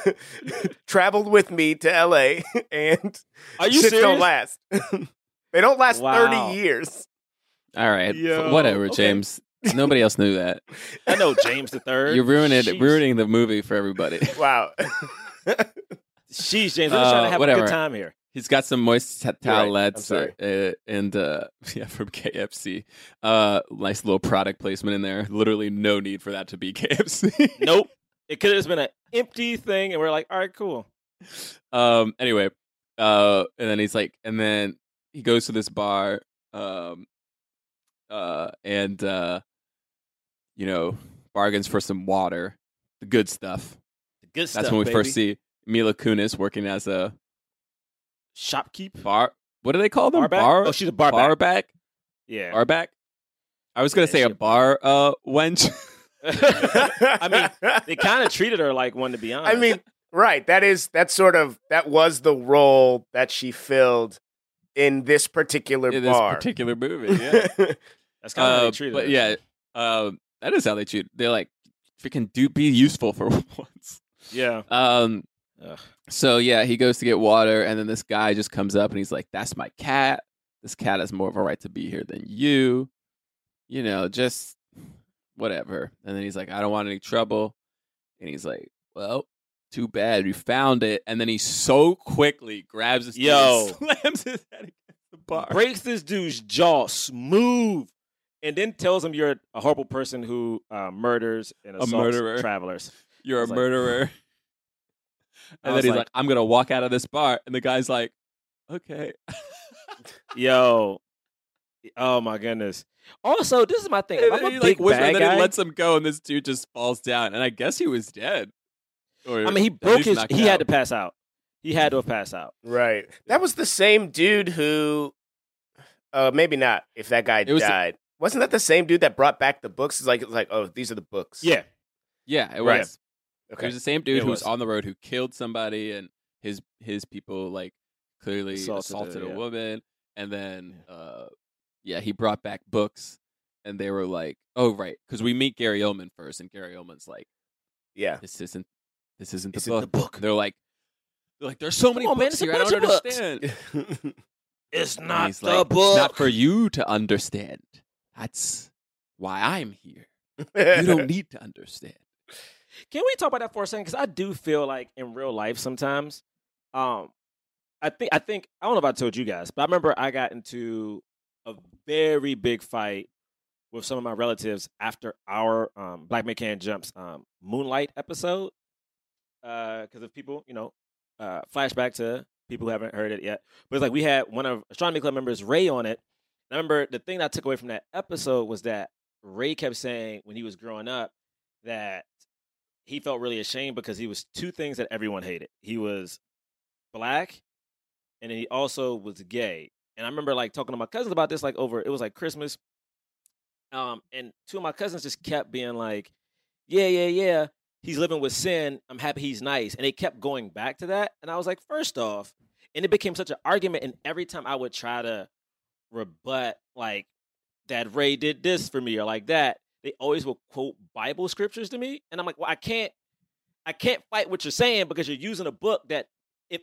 traveled with me to LA and Are you shit serious? don't last. they don't last Wow. 30 years. All right. Yo, Whatever, okay. James. Nobody else knew that. I know James the Third. You're ruining Sheesh. ruining the movie for everybody. Wow. Sheesh, James. I'm just trying Uh, to have a good time here. He's got some moist t- You're right. Towelettes sorry. uh, and uh, yeah, from KFC. Uh, nice little product placement in there. Literally no need for that to be KFC. Nope. It could have just been an empty thing, and we're like, all right, cool. um. Anyway, uh, and then he's like, and then he goes to this bar, um, uh, and uh, you know, bargains for some water, the good stuff. The good That's when we baby. first see Mila Kunis working as a shopkeep. bar. What do they call them? Barback? Bar. Oh, she's a barback. Barback. Yeah. Barback. I was gonna Yeah, say a a bar uh wench. I mean, they kind of treated her like one to be honest. I mean, right. That is that sort of that was the role that she filled in this particular in this bar. particular movie. Yeah. that's kind of how Uh, they treated but her. yeah, um, that is how they treat. They're like freaking do be useful for once. yeah. Um, Ugh. so yeah, he goes to get water, and then this guy just comes up and he's like, "That's my cat. This cat has more of a right to be here than you. You know, just whatever." And then he's like, "I don't want any trouble," and he's like, "Well." Too bad we found it, and then he so quickly grabs his Yo. and slams his head against the bar. breaks this dude's jaw smooth, and then tells him you're a horrible person who uh, murders and assaults murderer. travelers. You're a like- murderer. I and then he's like- like, I'm gonna walk out of this bar, and the guy's like, okay. Yo, oh my goodness. Also, this is my thing. And I'm then a he big like whispers, bad and then guy. he lets him go, and this dude just falls down, and I guess he was dead. Or I mean, he broke his. knocked He had to pass out. He had to have passed out. Right. That was the same dude who uh maybe not if that guy It was the- died. Wasn't that the same dude that brought back the books? It's like it's like, oh, these are the books. Yeah. Yeah, it Right. was. It Okay. was the same dude It who was. was. on the road who killed somebody, and his his people like clearly Assaulted assaulted, a yeah. woman, and then uh, yeah, he brought back books, and they were like, oh right, because we meet Gary Oldman first, and Gary Oldman's like. Yeah. this isn't this isn't the Isn't book. the book. They're like they're like there's so many on, books a here. I don't bunch of books." understand. It's not the like, book. It's not for you to understand. That's why I'm here. You don't need to understand. Can we talk about that for a second? Because I do feel like in real life sometimes, um, I think I think I don't know if I told you guys, but I remember I got into a very big fight with some of my relatives after our um, Black Man Jumps um, Moonlight episode. Because of people, you know, uh, flashback to people who haven't heard it yet. But it's like we had one of Astronomy Club members, Ray, on it. And I remember the thing I took away from that episode was that Ray kept saying when he was growing up that he felt really ashamed because he was two things that everyone hated. He was black, and he also was gay. And I remember like talking to my cousins about this, like over it was like Christmas. Um, and two of my cousins just kept being like, "Yeah, yeah, yeah, he's living with sin. I'm happy he's nice." And they kept going back to that, and I was like, first off, and it became such an argument. And every time I would try to rebut, like that Ray did this for me or like that, they always will quote Bible scriptures to me, and I'm like, well, I can't, I can't fight what you're saying because you're using a book that, if,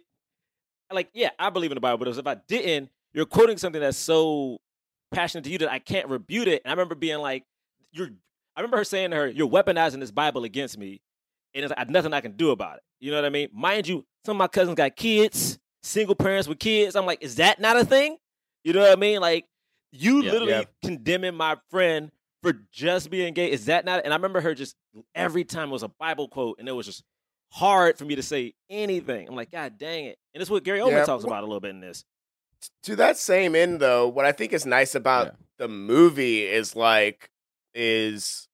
like, yeah, I believe in the Bible, but if I didn't, you're quoting something that's so passionate to you that I can't rebuke it. And I remember being like, you're, I remember her saying to her, you're weaponizing this Bible against me, and it's like, nothing I can do about it. You know what I mean? Mind you, some of my cousins got kids, single parents with kids. I'm like, is that not a thing? You know what I mean? Like, you literally condemning my friend for just being gay. Is that not? And I remember her just every time it was a Bible quote, and it was just hard for me to say anything. I'm like, God dang it! And it's what Gary Oldman Yeah, talks about a little bit in this. to that same end though what i think is nice about Yeah. the movie is like is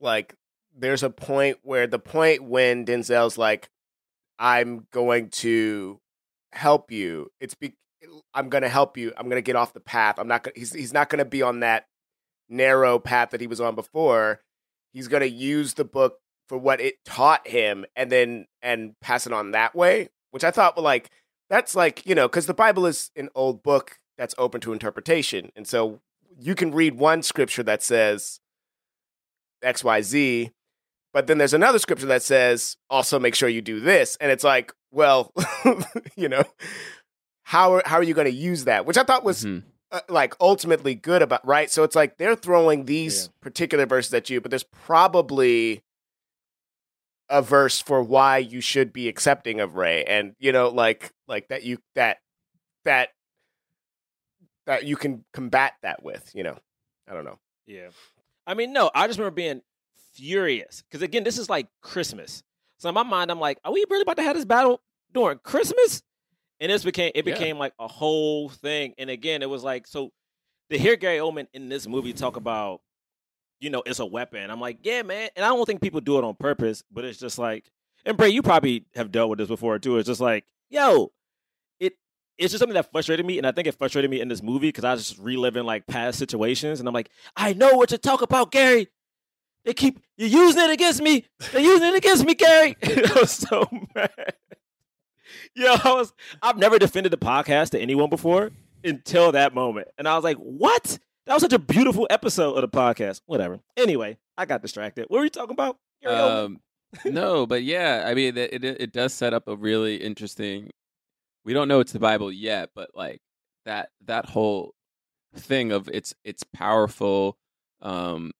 like there's a point where the point when denzel's like i'm going to help you it's be i'm going to help you i'm going to get off the path i'm not going he's, he's not going to be on that narrow path that he was on before he's going to use the book for what it taught him and then and pass it on that way which i thought well like that's like you know because the bible is an old book that's open to interpretation and so you can read one scripture that says xyz but then there's another scripture that says also make sure you do this and it's like well you know how are, how are you going to use that which i thought was Mhm. Uh, like ultimately good about right so it's like they're throwing these Yeah. particular verses at you but there's probably a verse for why you should be accepting of ray and you know like like that you that that that you can combat that with you know i don't know Yeah. I mean, no, I just remember being furious because again, this is like Christmas. So in my mind, I'm like, are we really about to have this battle during Christmas? And this became it Yeah. became like a whole thing. And again, it was like so to hear Gary Oldman in this movie talk about, you know, it's a weapon. I'm like, yeah, man. And I don't think people do it on purpose, but it's just like, and Bray, you probably have dealt with this before too. It's just like, yo, it it's just something that frustrated me, and I think it frustrated me in this movie because I was just reliving like past situations, and I'm like, I know what to talk about, Gary. They keep you're using it against me. They're using it against me, Gary. I was so mad. Yo, I was I've never defended the podcast to anyone before until that moment. And I was like, what? That was such a beautiful episode of the podcast. Whatever. Anyway, I got distracted. What were you talking about? Um, no, but yeah, I mean, it, it it does set up a really interesting. We don't know it's the Bible yet, but like that that whole thing of it's it's powerful, um,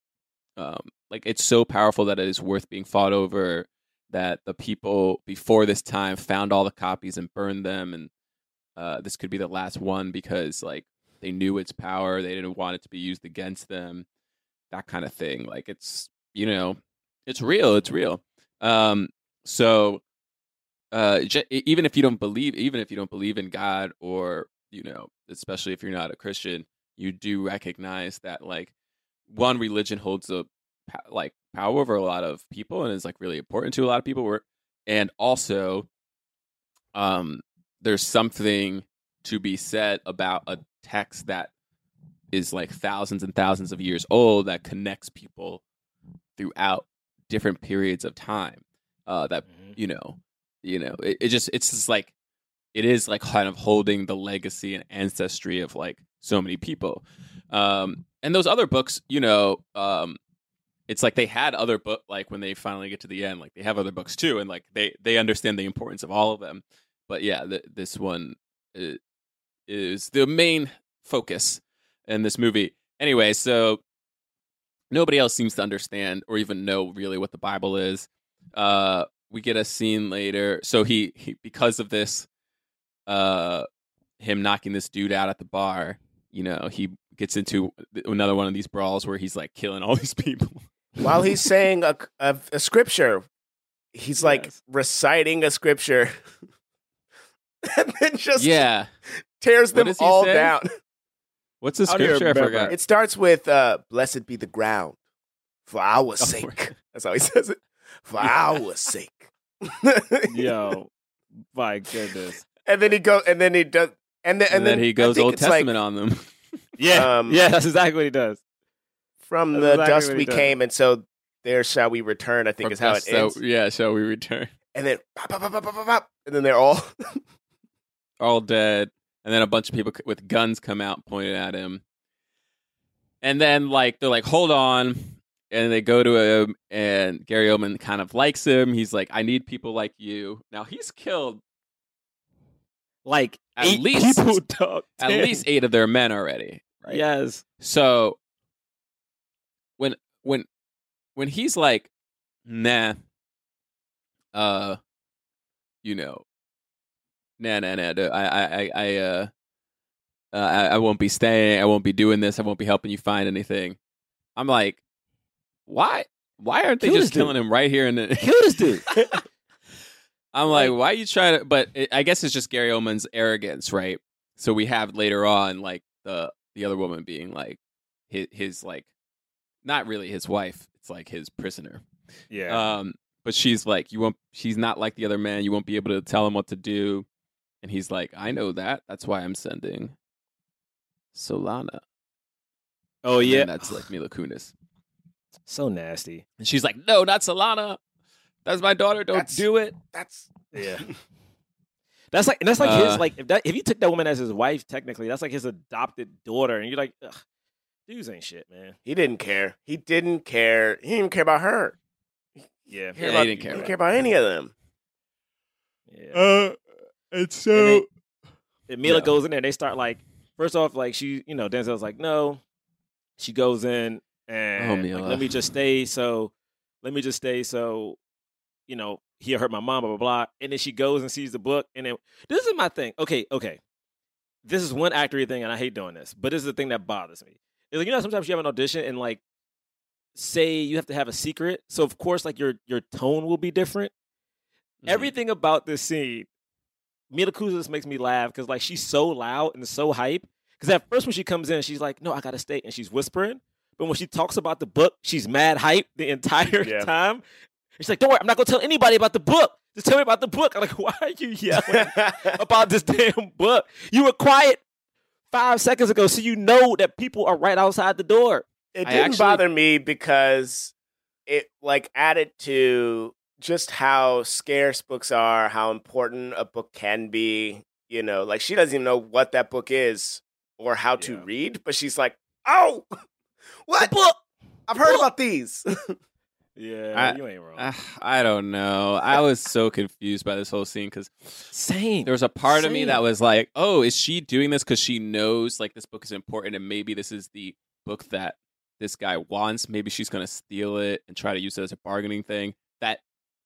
um, like it's so powerful that it is worth being fought over. That the people before this time found all the copies and burned them, and uh, this could be the last one because like they knew its power, they didn't want it to be used against them, that kind of thing. Like it's you know, it's real, it's real. Um, so uh, j- even if you don't believe, even if you don't believe in God, or you know, especially if you're not a Christian, you do recognize that like one religion holds a like power over a lot of people and is like really important to a lot of people. And also, um, there's something to be said about a text that is like thousands and thousands of years old that connects people throughout different periods of time uh that you know you know it, it just it's just like it is like kind of holding the legacy and ancestry of like so many people um and those other books you know um it's like they had other book like when they finally get to the end like they have other books too and like they they understand the importance of all of them. But yeah th- this one is the main focus in this movie. Anyway so nobody else seems to understand or even know really what the bible is. Uh we get a scene later so he, he because of this uh him knocking this dude out at the bar you know he gets into another one of these brawls where he's like killing all these people While he's saying a, a, a scripture, he's like Yes. reciting a scripture and then just yeah tears them all say? down. what's the I don't even scripture i forgot It starts with uh, "Blessed be the ground for our Oh, sake." That's how he says it. For our sake. Yo, my goodness. and then he goes, and then he does, and then and, then, he goes old it's like, testament on them Yeah, Um, yeah, that's exactly what he does. From That's the exactly dust we came, and so there shall we return. I think From is how it ends. yeah shall we return And then, pop, pop, pop, pop, pop, pop, and then they're all all dead and then a bunch of people with guns come out pointed at him and then like they're like hold on and they go to him um, and gary oldman kind of likes him he's like i need people like you now he's killed Like At eight least- people, at least eight of their men already right Yes. so when when when he's like nah uh you know nah nah nah i i i i uh uh, I, I won't be staying. I won't be doing this. I won't be helping you find anything. I'm like, why? Why aren't they Kill just this dude. killing him right here? In the... Kill this dude. I'm like, why are you trying to? But it, I guess it's just Gary Oldman's arrogance, right? So we have later on, like the the other woman being like his, his like, not really his wife. It's like his prisoner. yeah. Um, but she's like, you won't. She's not like the other man. You won't be able to tell him what to do. And he's like, I know that. That's why I'm sending Solara. oh yeah. that's like Mila Kunis. so nasty. And she's like, no, not Solara. That's my daughter. Don't That's- do it. that's Yeah. That's like that's like Uh, his like if that if he took that woman as his wife, technically, that's like his adopted daughter, and you're like, Ugh, dudes ain't shit, man. he didn't care. He didn't care. He didn't even care about her. Yeah, Care Yeah, about, he didn't care He didn't care about any of them. yeah. Uh, it's And they- And Mila Yeah. goes in there. They start like first off, like she, you know, Denzel's like, no. She goes in and Oh, like, let me just stay. So let me just stay. So you know, he hurt my mom, blah blah blah. And then she goes and sees the book. And then this is my thing. Okay, okay. This is one actory thing, and I hate doing this, but this is the thing that bothers me. Like you know, sometimes you have an audition and like say you have to have a secret. So of course, like your your tone will be different. Mhm. Everything about this scene Mila Kunis makes me laugh because like she's so loud and so hype. Because at first when she comes in, she's like, "No, I gotta stay," and she's whispering. But when she talks about the book, she's mad hype the entire Yeah. time. She's like, "Don't worry, I'm not gonna tell anybody about the book. Just tell me about the book." I'm like, "Why are you yelling about this damn book? You were quiet five seconds ago, so you know that people are right outside the door." It didn't actually- bother me because it like added to just how scarce books are, how important a book can be. You know, like she doesn't even know what that book is or how to read, but she's like, "Oh, what book? I've heard book." about these." Yeah, I- you ain't wrong. Uh, I don't know. I was so confused by this whole scene because Same. there was a part of me that was like, "Oh, is she doing this because she knows like this book is important and maybe this is the book that this guy wants? Maybe she's gonna steal it and try to use it as a bargaining thing." That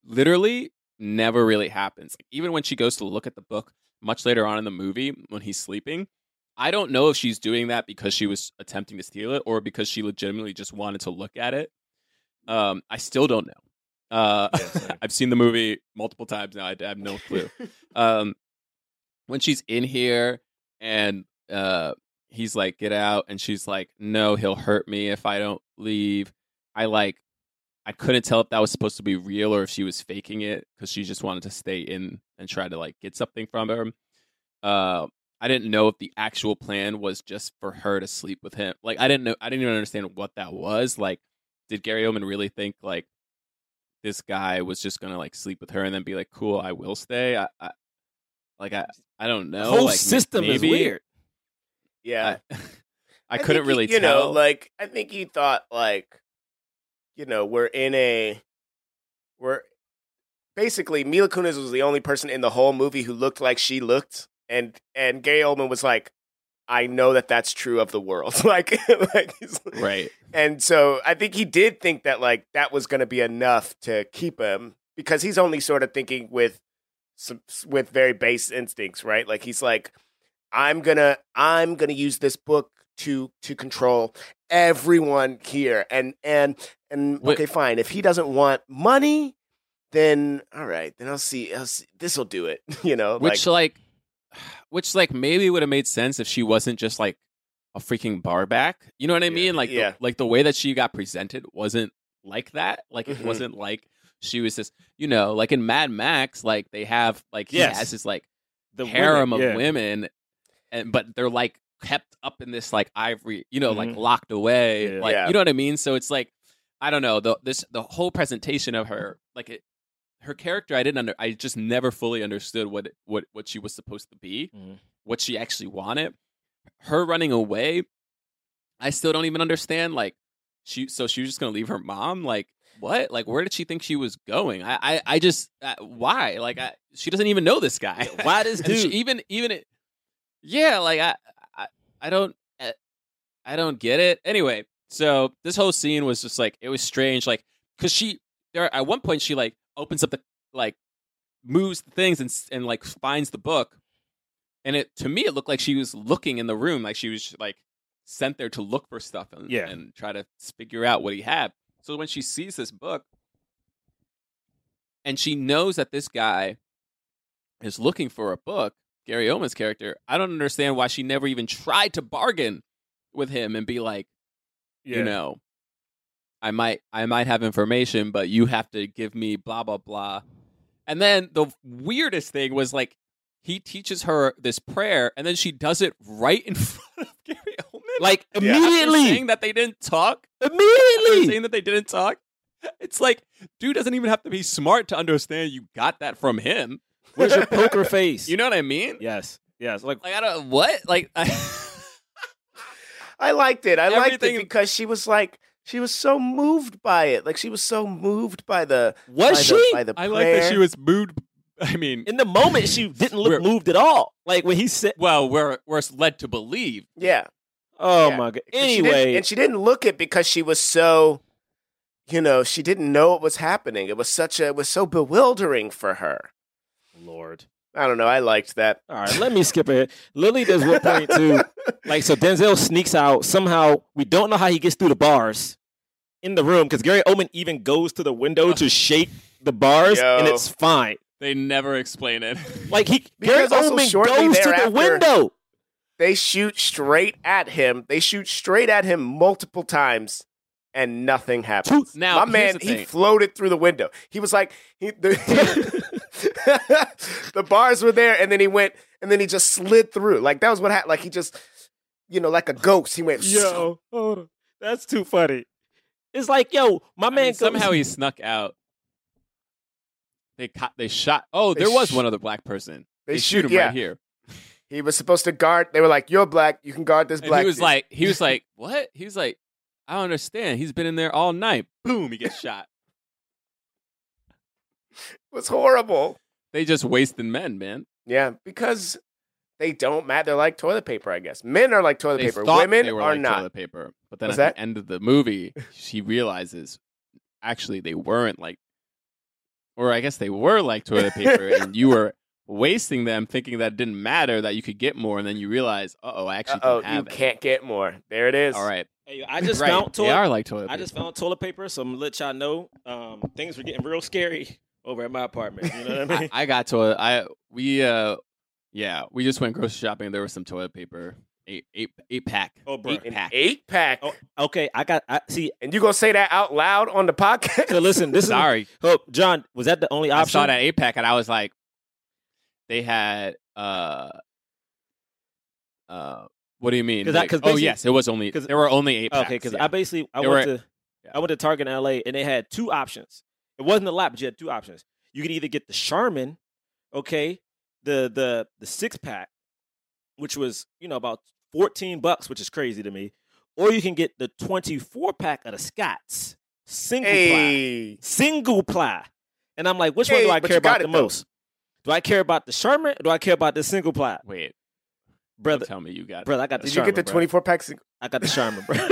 literally never really happens. Like, even when she goes to look at the book much later on in the movie when he's sleeping, I don't know if she's doing that because she was attempting to steal it or because she legitimately just wanted to look at it. Um, I still don't know. Uh, Yeah. I've seen the movie multiple times now. I have no clue. um, when she's in here and uh, he's like, "Get out," and she's like, "No, he'll hurt me if I don't leave." I like, I couldn't tell if that was supposed to be real or if she was faking it because she just wanted to stay in and try to like get something from him. Uh, I didn't know if the actual plan was just for her to sleep with him. Like, I didn't know. I didn't even understand what that was. Like, did Gary Oldman really think like this guy was just gonna like sleep with her and then be like, "Cool, I will stay"? I, I like, I, I don't know. the whole like, ma- system is maybe- weird. yeah, I, I think couldn't he- really you tell. know, like I think he thought like, you know, we're in a, we're basically Mila Kunis was the only person in the whole movie who looked like she looked, and and Gary Oldman was like, I know that that's true of the world, like, like right. and so I think he did think that like that was going to be enough to keep him because he's only sort of thinking with some with very base instincts, right? Like he's like, I'm gonna I'm gonna use this book to to control everyone here, and and and Wait. okay, fine. If he doesn't want money, then all right, then I'll see. I'll see this will do it, you know. which like, which like maybe would have made sense if she wasn't just like a freaking bar back. You know what I Yeah. mean? Like, the- Yeah. like the way that she got presented wasn't like that. Like it Mhm. wasn't like she was just, you know, like in Mad Max, like they have like he Yes. has this like The harem women, of yeah. women, and but they're like kept up in this like ivory, you know, like Mhm. locked away, like you know what I mean. So it's like I don't know the this the whole presentation of her, like it, her character. I didn't under, I just never fully understood what what what she was supposed to be, Mhm. what she actually wanted. Her running away, I still don't even understand. Like she, so she was just gonna leave her mom, like. What? Like, where did she think she was going? I, I, I just, uh, why? Like, I, she doesn't even know this guy. Why does And she- even even it yeah like i i, I don't uh, i don't get it anyway so this whole scene was just like it was strange like because she there at one point she like opens up the like moves the things and and like finds the book. And it to me it looked like she was looking in the room like she was like sent there to look for stuff and, Yeah. and try to figure out what he had. So when she sees this book and she knows that this guy is looking for a book, Gary Oldman's character, I don't understand why she never even tried to bargain with him and be like, you know, I might I might have information, but you have to give me blah blah blah. And then the weirdest thing was like he teaches her this prayer and then she does it right in front of Gary Oldman. like immediately, saying that they didn't talk. Immediately. saying that they didn't talk. It's like, dude doesn't even have to be smart to understand you got that from him. Where's your poker face? You know what I mean? Yes, yes. Like Like I don't what? Like I, I liked it. I liked it because she was like she was so moved by it. Like she was so moved by the was by she? the, by the I like that she was moved. I mean, in the moment, she didn't look moved at all. Like when he said, well, we're we're led to believe. yeah. "Oh Yeah. my god." And she Anyway, and she didn't look it because she was so, you know, she didn't know what was happening. It was such a, it was so bewildering for her. Lord. I don't know. I liked that. All right, let me skip ahead. Lily does one point too. Like so, Denzel sneaks out somehow. We don't know how he gets through the bars in the room because Gary Oldman even goes to the window to shake the bars, Yo. and it's fine. They never explain it. Like he Because Gary also Oldman shortly goes to the window. They shoot straight at him. They shoot straight at him multiple times, and nothing happens. Now, my man, he floated through the window. He was like, he, the, the bars were there, and then he went, and then he just slid through. Like that was what happened. Like he just, you know, like a ghost. He went. Yo, hold on. That's too funny. It's like, yo, my I man mean, goes- somehow he snuck out. They caught, they shot. Oh, They there was sh- one other black person. they They, shoot- shoot him yeah. right here. He was supposed to guard. They were like, "You're black. You can guard this And black." he was dude." like, he was like, what? He was like, I don't understand. He's been in there all night. Boom, he gets shot. It was horrible. They just wasted men, man. Yeah, because they don't matter. They're like toilet paper, I guess. Men are like toilet They paper. Women they were are like not. toilet paper, but then What's at that? the end of the movie, she realizes actually they weren't like, or I guess they were like toilet paper, and you were wasting them, thinking that it didn't matter that you could get more, and then you realize, uh oh, I actually Oh, you it. can't get more. There it is. All right, Hey, I just right. found they toilet. are like toilet paper. I just found toilet paper, so I'm gonna let y'all know. Um, things were getting real scary over at my apartment. You know what I mean? I, I got toilet. I we uh, yeah, we just went grocery shopping. and There was some toilet paper, eight eight eight pack, Oh, bro. eight An pack. eight pack. Oh, okay, I got. I see. And you gonna say that out loud on the podcast? So listen, this is. Sorry, Oh, John, was that the only option? I saw that eight pack and I was like, they had uh uh. What do you mean? 'Cause I- Like- 'cause oh yes, it was only 'cause- there were only eight. Packs, Okay, because yeah. I basically I They went were- to yeah. I went to Target in LA and they had two options. It wasn't a lot, but you had two options. You could either get the Charmin, okay, the the the six pack, which was you know about fourteen bucks, which is crazy to me, or you can get the twenty four pack of the Scott's single ply, single ply, and I'm like, which one do I care about the though. most? Do I care about the Charmin or do I care about the single ply, Wait, brother? tell me you got. Brother, I got the did you Charmin. get the bro. twenty four packs? I got the Charmin, bro.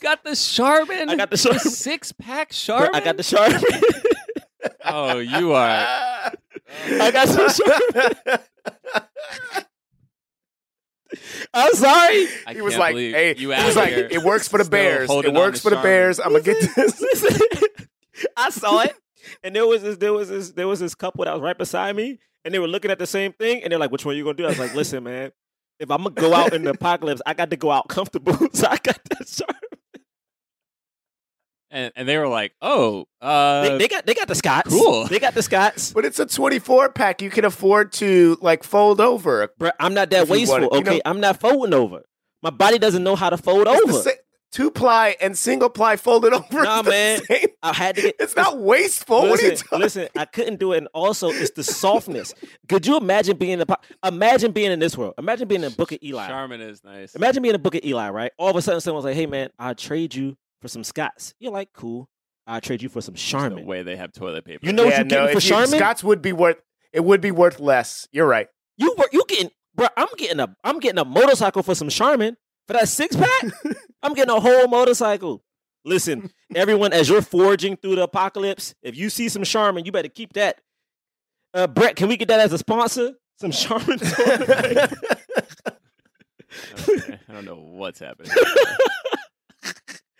You got the Charmin. I got the A Charmin. six pack Bro, Charmin. I got the Charmin. Oh, you are. I got some Charmin. I'm sorry. I he was like, "Hey, you he was like, it works for the Bears. It works for the Charmin." Bears. I'm gonna get this." I saw it, and there was this, there was this, there was this couple that was right beside me, and they were looking at the same thing, and they're like, "Which one are you gonna do?" I was like, "Listen, man, if I'm gonna go out in the apocalypse, I got to go out comfortable." so I got that Charmin. And, and they were like, "Oh, uh, They, they got they got the Scott's. cool. They got the Scott's. But it's a twenty four pack. You can afford to like fold over. Bro, I'm not that wasteful. want it, you okay, know- I'm not folding over. My body doesn't know how to fold It's the over. sa- two ply and single ply folded over. Nah, is the man. same. I had to get. It's not wasteful. what are you Listen, talking? listen, I couldn't do it, and also it's the softness. Could you imagine being in the? Imagine being in this world. Imagine being in a Book of Eli. Charmin is nice." Imagine being in a Book of Eli, right? All of a sudden, someone's like, "Hey, man, I'll trade you for some Scott's." You're like, "Cool, I'll trade you for some Charmin. the Charmin." way they have toilet paper. You know what you're getting for if you- Charmin? Scott's would be worth. It would be worth less. You're right. You were you getting, bro? I'm getting a I'm getting a motorcycle for some Charmin for that six pack. I'm getting a whole motorcycle. Listen, everyone, as you're forging through the apocalypse, if you see some Charmin, you better keep that. Uh, Brett, can we get that as a sponsor? Some Charmin. Okay, I don't know what's happening.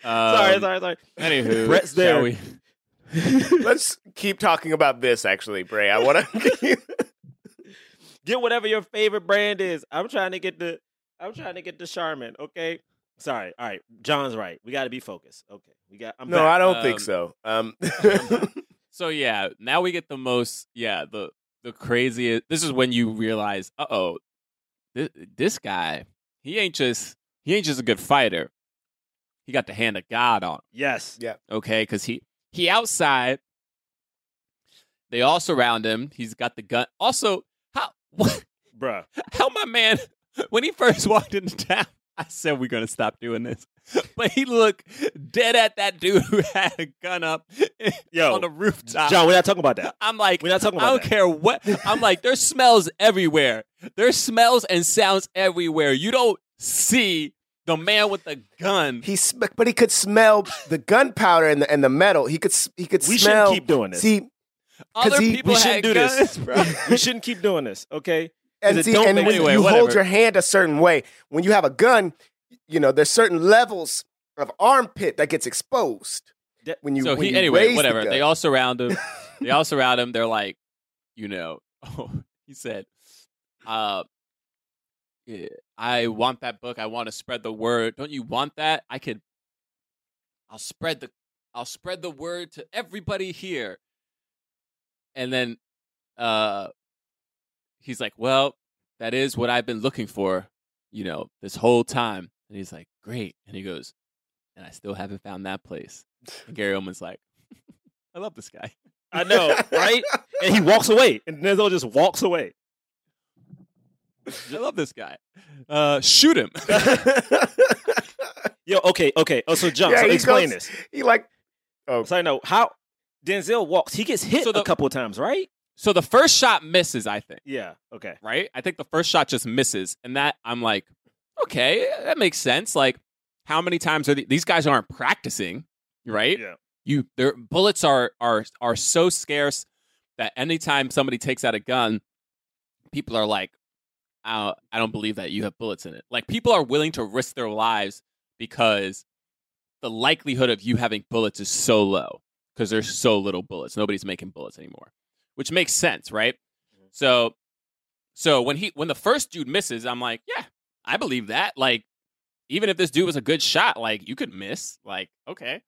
sorry, Um, sorry, sorry. Anywho, Brett's shall there. we? Let's keep talking about this. Actually, Bray, I want to. Get whatever your favorite brand is. I'm trying to get the. I'm trying to get the Charmin. Okay. Sorry. All right. John's right. We got to be focused. Okay. We got. I'm no, back. I don't Um, think so. Um, So yeah, now we get the most. Yeah, the the craziest. This is when you realize, uh oh, this, this guy, he ain't just he ain't just a good fighter. He got the hand of God on him. Yes. Yeah. Okay, because he he outside. They all surround him. He's got the gun. Also, how what, Bruh. how my man when he first walked into town, I said we're gonna stop doing this. But he looked dead at that dude who had a gun up Yo, on the rooftop. John, we're not talking about that. I'm like, We're not talking about. I don't that. care what. I'm like, there's smells everywhere. There's smells and sounds everywhere. You don't see the man with the gun. he sm- but he could smell the gunpowder and the and the metal. He could s- he could We smell. shouldn't keep doing this. See, Other he- people we shouldn't do guns, this. bro. we shouldn't keep doing this. Okay. and it see, don't and make- when Anyway, you whatever. hold your hand a certain way, when you have a gun, you know there's certain levels of armpit that gets exposed That- when you so when he you anyway, raise the whatever. gun. They all surround him. they all surround him. They're like, you know, oh, he said, uh, yeah, I want that book. I want to spread the word. Don't you want that? I could. I'll spread the. I'll spread the word to everybody here. And then, uh, he's like, "Well, that is what I've been looking for, you know, this whole time." And he's like, "Great." And he goes, "And I still haven't found that place." And Gary Oldman's like, "I love this guy." I know, right? and he walks away, and Denzel just walks away. I love this guy. Uh, shoot him. Yo, okay, okay. Oh, so John, Yeah, so explain goes- this. He like oh So I know how Denzel walks. He gets hit So the- a couple of times, right? so the first shot misses, I think. Yeah. Okay. right? I think the first shot just misses, and that I'm like, okay, that makes sense. Like, how many times are the, these guys aren't practicing, right? Yeah. You, their bullets are are are so scarce that anytime somebody takes out a gun, people are like, I don't believe that you have bullets in it. Like, people are willing to risk their lives because the likelihood of you having bullets is so low because there's so little bullets. Nobody's making bullets anymore, which makes sense, right? Mm-hmm. So so when he when the first dude misses, I'm like, yeah, I believe that. Like, even if this dude was a good shot, like you could miss. Like, okay.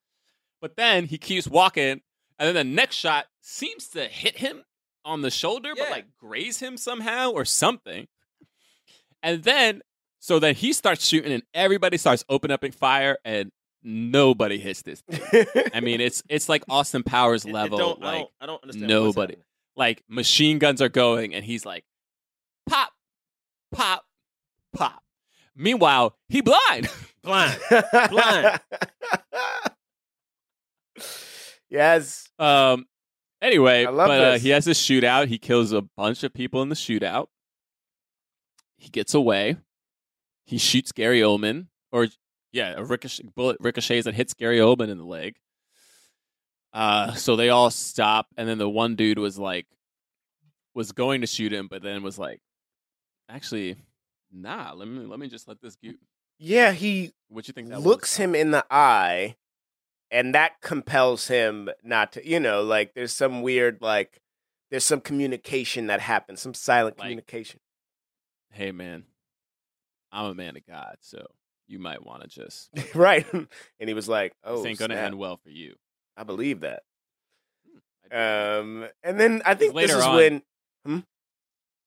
But then he keeps walking, and then the next shot seems to hit him on the shoulder, but like graze him somehow or something. And then so then he starts shooting, and everybody starts opening up in fire, and nobody hits this. dude. I mean, it's it's like Austin Powers It- it level. don't- I like don't, I don't understand. nobody. Like machine guns are going and he's like pop pop pop meanwhile he blind blind, blind. yes. um anyway I love but uh, he has a shootout he kills a bunch of people in the shootout he gets away he shoots gary oldman or yeah a ricochet bullet ricochets and hits gary oldman in the leg uh so they all stop and then the one dude was like was going to shoot him but then was like actually nah let me let me just let this go Yeah, he what you think that looks was? him in the eye and that compels him not to you know like there's some weird like there's some communication that happens some silent Like- communication hey man i'm a man of god so you might want to just right and he was like oh this ain't gonna snap. end well for you. I believe that. Um and then i think this later is on- when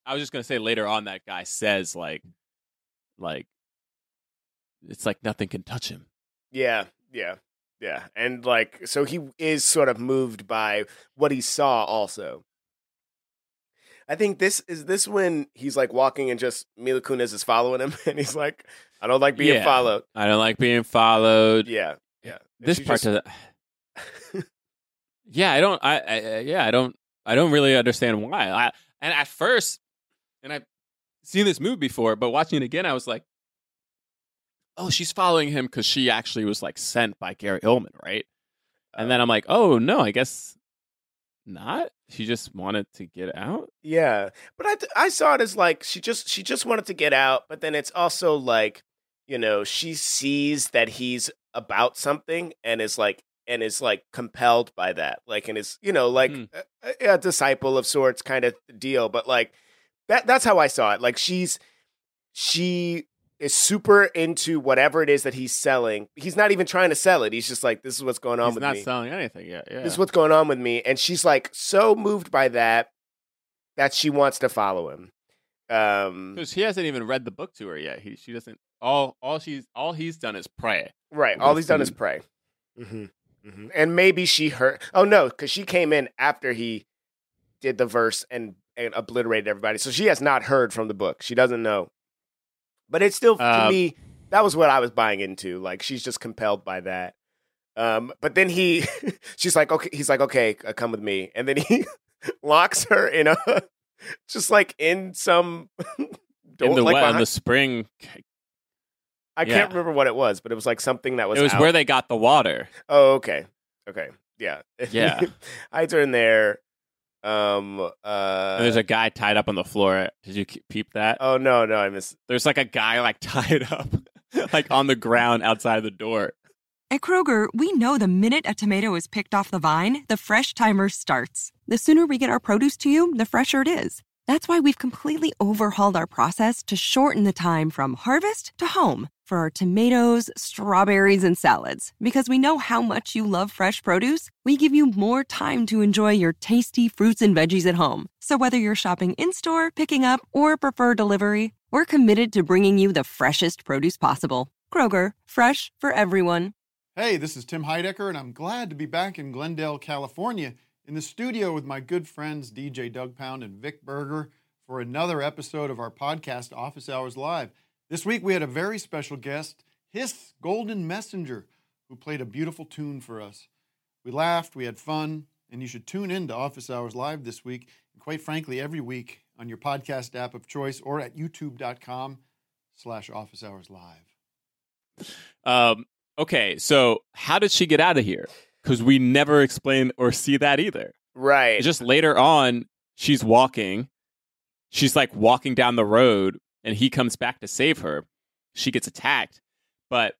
I was just gonna say later on that guy says like like it's like nothing can touch him. Yeah yeah yeah and like so he is sort of moved by what he saw also I think this is this when he's like walking and just Mila Kunis is following him and he's like, I don't like being Yeah. followed. i don't like being followed Yeah, yeah. And this part just- of the yeah i don't I, I yeah i don't i don't really understand why i and at first and i've seen this movie before but watching it again i was like oh she's following him because she actually was like sent by gary oldman right and oh. then i'm like oh no i guess not she just wanted to get out Yeah, but I th- I saw it as like she just she just wanted to get out, but then it's also like you know she sees that he's about something and is like and is like compelled by that, like and is you know like Hmm. a, a disciple of sorts kind of deal. But like that that's how I saw it. Like she's she is super into whatever it is that he's selling. He's not even trying to sell it. He's just like this is what's going on he's with not selling anything yet yeah This is what's going on with me. And she's like so moved by that that she wants to follow him. Um, because he hasn't even read the book to her yet he she doesn't all all she's all he's done is pray right. All he's done is pray. hmm hmm And maybe she heard. Oh no, because she came in after he did the verse and and obliterated everybody. So she has not heard from the book. She doesn't know. But it's still to Uh, me that was what I was buying into. Like she's just compelled by that. Um, but then he, she's like, okay, he's like, okay, uh, come with me, and then he locks her in a, just like in some door, in the like wet, in the spring I yeah. can't remember what it was, but it was like something that was. it was out. where they got the water Oh, okay, okay, yeah, Yeah. I turned there. Um. Uh. and there's a guy tied up on the floor did you ke- peep that oh no, no, I missed. there's like a guy like tied up like on the ground outside the door At Kroger, we know the minute a tomato is picked off the vine, the fresh timer starts. The sooner we get our produce to you, the fresher it is. That's why we've completely overhauled our process to shorten the time from harvest to home for our tomatoes, strawberries, and salads. Because we know how much you love fresh produce, we give you more time to enjoy your tasty fruits and veggies at home. So whether you're shopping in store, picking up, or prefer delivery, we're committed to bringing you the freshest produce possible. Kroger, fresh for everyone. Hey, this is Tim Heidecker, and I'm glad to be back in Glendale, California, in the studio with my good friends DJ Doug Pound and Vic Berger for another episode of our podcast, Office Hours Live. This week we had a very special guest, His Golden Messenger, who played a beautiful tune for us. We laughed, we had fun, and you should tune in to Office Hours Live this week, and quite frankly, every week on your podcast app of choice or at youtube.com slash office hours live. Um, okay, so how did she get out of here? Because we never explain or see that either. Right. Just later on, she's walking. She's like walking down the road, and he comes back to save her. She gets attacked, but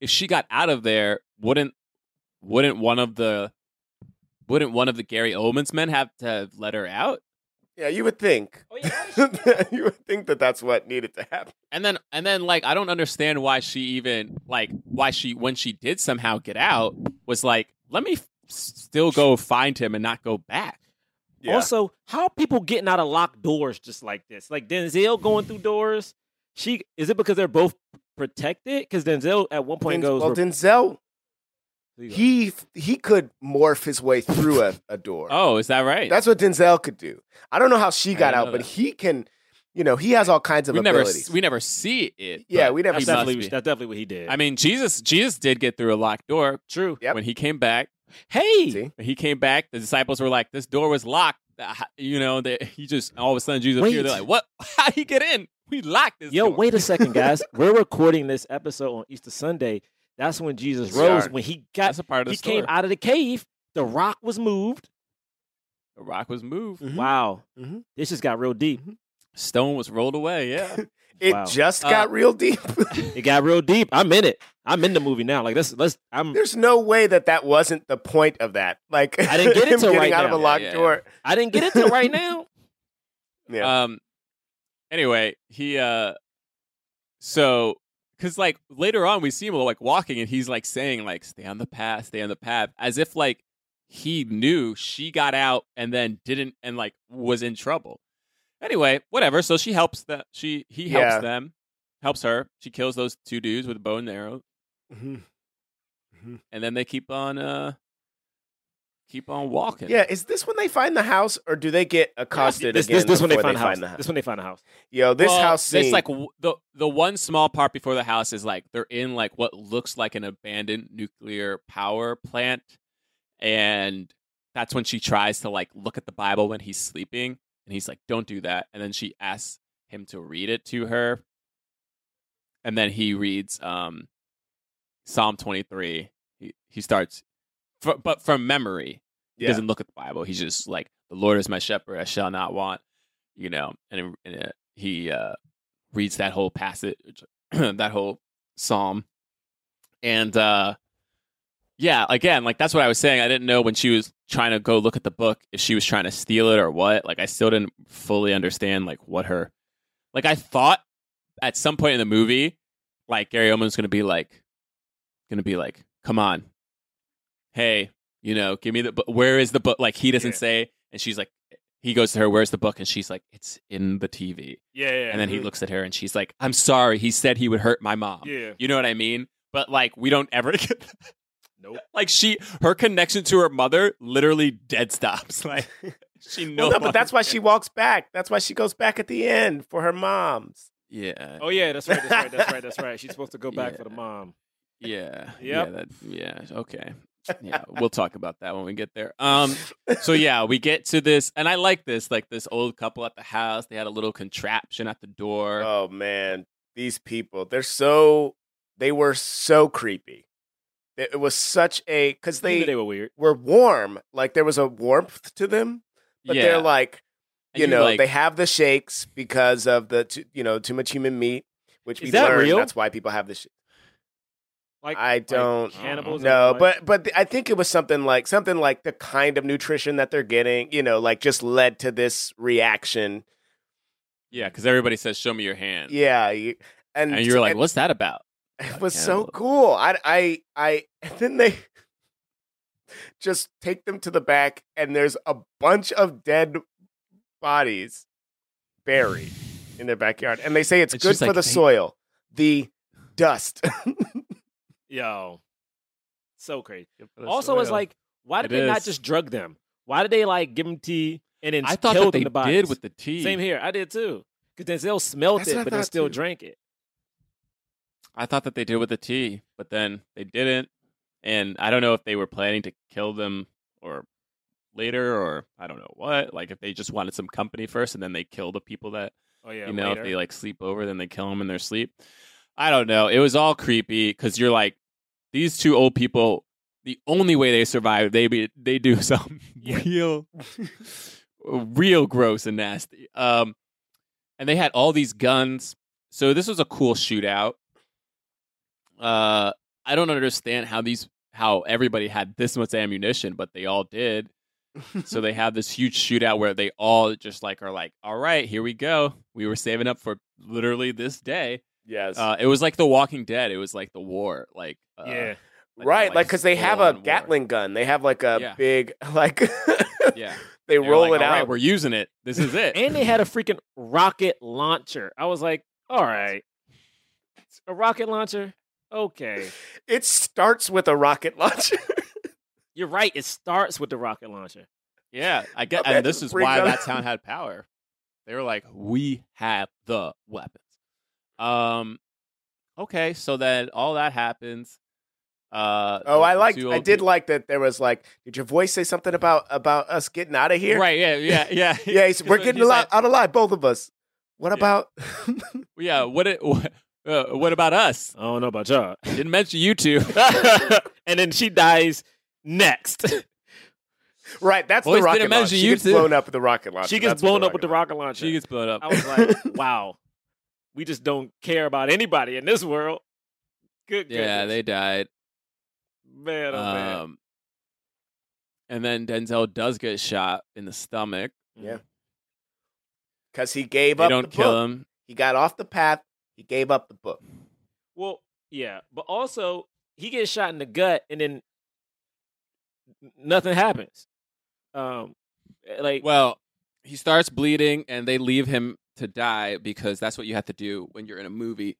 if she got out of there, wouldn't wouldn't one of the wouldn't one of the Gary Oldman's men have to let her out? Yeah, you would think. you would think that that's what needed to happen. And then and then like I don't understand why she even like why she when she did somehow get out was like let me f- still go find him and not go back. Also, how are people getting out of locked doors just like this? Like Denzel going through doors. She is it because they're both protected? Because Denzel at one point Den- goes, well, Denzel, There you go. he he could morph his way through a, a door. Oh, is that right? That's what Denzel could do. I don't know how she got out, know but he can. You know, he has all kinds of we never abilities. we never see it. Yeah, we never that's see definitely that's definitely what he did. I mean, Jesus Jesus did get through a locked door. True. Yep. When he came back, Hey, See? he came back, the disciples were like, "This door was locked." Uh, You know, that he just all of a sudden Jesus Wait. appeared. They're like, "What? How he get in? We locked this." yo, door." wait a second, guys. We're recording this episode on Easter Sunday. That's when Jesus Yes, rose. are. When he got, That's a part of the he came out of the cave. The rock was moved. The rock was moved. Mhm. Wow, Mhm. this just got real deep. Stone was rolled away. Yeah. It Wow. just Uh, got real deep. It got real deep. I'm in it. I'm in the movie now. Like let's let's. I'm. There's no way that that wasn't the point of that. Like I didn't get into it getting right out of now. a locked Yeah, yeah, door. I didn't get into it right now. Yeah. Um. Anyway, he uh. So, because like later on, we see him like walking, and he's like saying like, "Stay on the path, stay on the path," as if like he knew she got out and then didn't and like was in trouble. Anyway, whatever. So she helps that She he helps Yeah. them, helps her. She kills those two dudes with a bow and arrow, Mhm. Mhm. and then they keep on uh keep on walking. Yeah, is this when they find the house, or do they get accosted this, again this, this when they find the house. the house? This when they find the house. Yo, this Well, house scene. It's like w- the the one small part before the house is like they're in like what looks like an abandoned nuclear power plant, and that's when she tries to like look at the Bible when he's sleeping, and he's like, "Don't do that," and then she asks him to read it to her, and then he reads um, Psalm twenty three. He he starts, fr- but from memory. He Yeah. doesn't look at the Bible. He's just like, "The Lord is my shepherd; I shall not want." You know, and, and uh, he uh, reads that whole passage, that whole psalm, and uh, yeah, again, like that's what I was saying. I didn't know when she was trying to go look at the book if she was trying to steal it or what. Like, I still didn't fully understand like what her, like I thought at some point in the movie, like Gary Oldman's going to be like, going to be like, "Come on, hey." You know, give me the book. Where is the book? Like he doesn't Yeah. say, and she's like, he goes to her, "Where's the book?" And she's like, "It's in the TV." Yeah, yeah. And then he looks at her, and she's like, "I'm sorry. He said he would hurt my mom." Yeah. You know what I mean? But like, we don't ever get. That. Nope. Like she, her connection to her mother literally dead stops. Like she Well, no. no, but that's why she walks back. That's why she goes back at the end for her mom's. Yeah. Oh yeah, that's right. That's right. That's right. That's right. She's supposed to go back for the mom. Yeah. Yep. Yeah. That, yeah. Okay. Yeah. We'll talk about that when we get there. Um. So yeah, we get to this, and I like this. Like this old couple at the house. They had a little contraption at the door. Oh man, these people, they're so they were so creepy. It was such a cuz They, they were weird. were warm. Like there was a warmth to them, but yeah. they're like you you, know, like- they have the shakes because of the t- you know, too much human meat, which Is we that learned real? that's why people have this sh- Like I don't cannibals No, but but I think it was something like something like the kind of nutrition that they're getting, you know, like just led to this reaction. Yeah, because everybody says, "Show me your hand," Yeah, you- and and you're like, and "What's that about?" It was so cool. I I I and then they just take them to the back and there's a bunch of dead bodies buried in their backyard and they say it's, It's good for like the they- soil. The dust. Yo, so crazy. Also, it's soil. like, why did It they not just drug them? Why did they like give them tea and then I thought kill that them they the bodies? did with the tea. Same here. I did too. Because Denzel smelt That's it, but then thought, still too. drank it. I thought that they did with the tea, but then they didn't. And I don't know if they were planning to kill them or later, or I don't know what. Like if they just wanted some company first, and then they kill the people that Oh yeah, you know later. if they like sleep over, then they kill them in their sleep. I don't know. It was all creepy because you're like these two old people. The only way they survive, they be they do something real, real gross and nasty. Um, and they had all these guns. So this was a cool shootout. Uh, I don't understand how these how everybody had this much ammunition, but they all did. so they have this huge shootout where they all just like are like, all right, here we go. We were saving up for literally this day. yes. Uh, it was like The Walking Dead. It was like the war. Like uh, yeah. right, like cuz they have a war. Gatling gun. They have like a Yeah. big like Yeah, they roll like, it "All right, out. we're using it. This is it. And they had a freaking rocket launcher. I was like, all right, a rocket launcher. Okay, It starts with a rocket launcher. you're right. It starts with the rocket launcher. Yeah, I get, and this is why that town had power. They were like, "We have the weapons." Um, okay, so then all that happens. Uh, oh, I the liked I did peop- like that there was like did your voice say something about about us getting out of here? Right? Yeah, yeah, yeah. Yeah, he's, we're getting he's a lot, like, out alive, both of us. What about? yeah. What? It, what, uh, what about us? I don't know about y'all. Didn't mention you two. and then she dies next. right, that's Boys the rocket didn't mention She you gets too. blown up with the rocket launcher. she gets That's what blown the up with the rocket launcher. she gets blown up. I was like, wow, we just don't care about anybody in this world. Good. yeah, goodness. they died. man, oh man. Um, and then Denzel does get shot in the stomach. Yeah. because he gave They up. don't the kill book. him. He got off the path. He gave up the book. Well, yeah, but also he gets shot in the gut, and then nothing happens. Um, like Well, he starts bleeding, and they leave him to die because that's what you have to do when you're in a movie.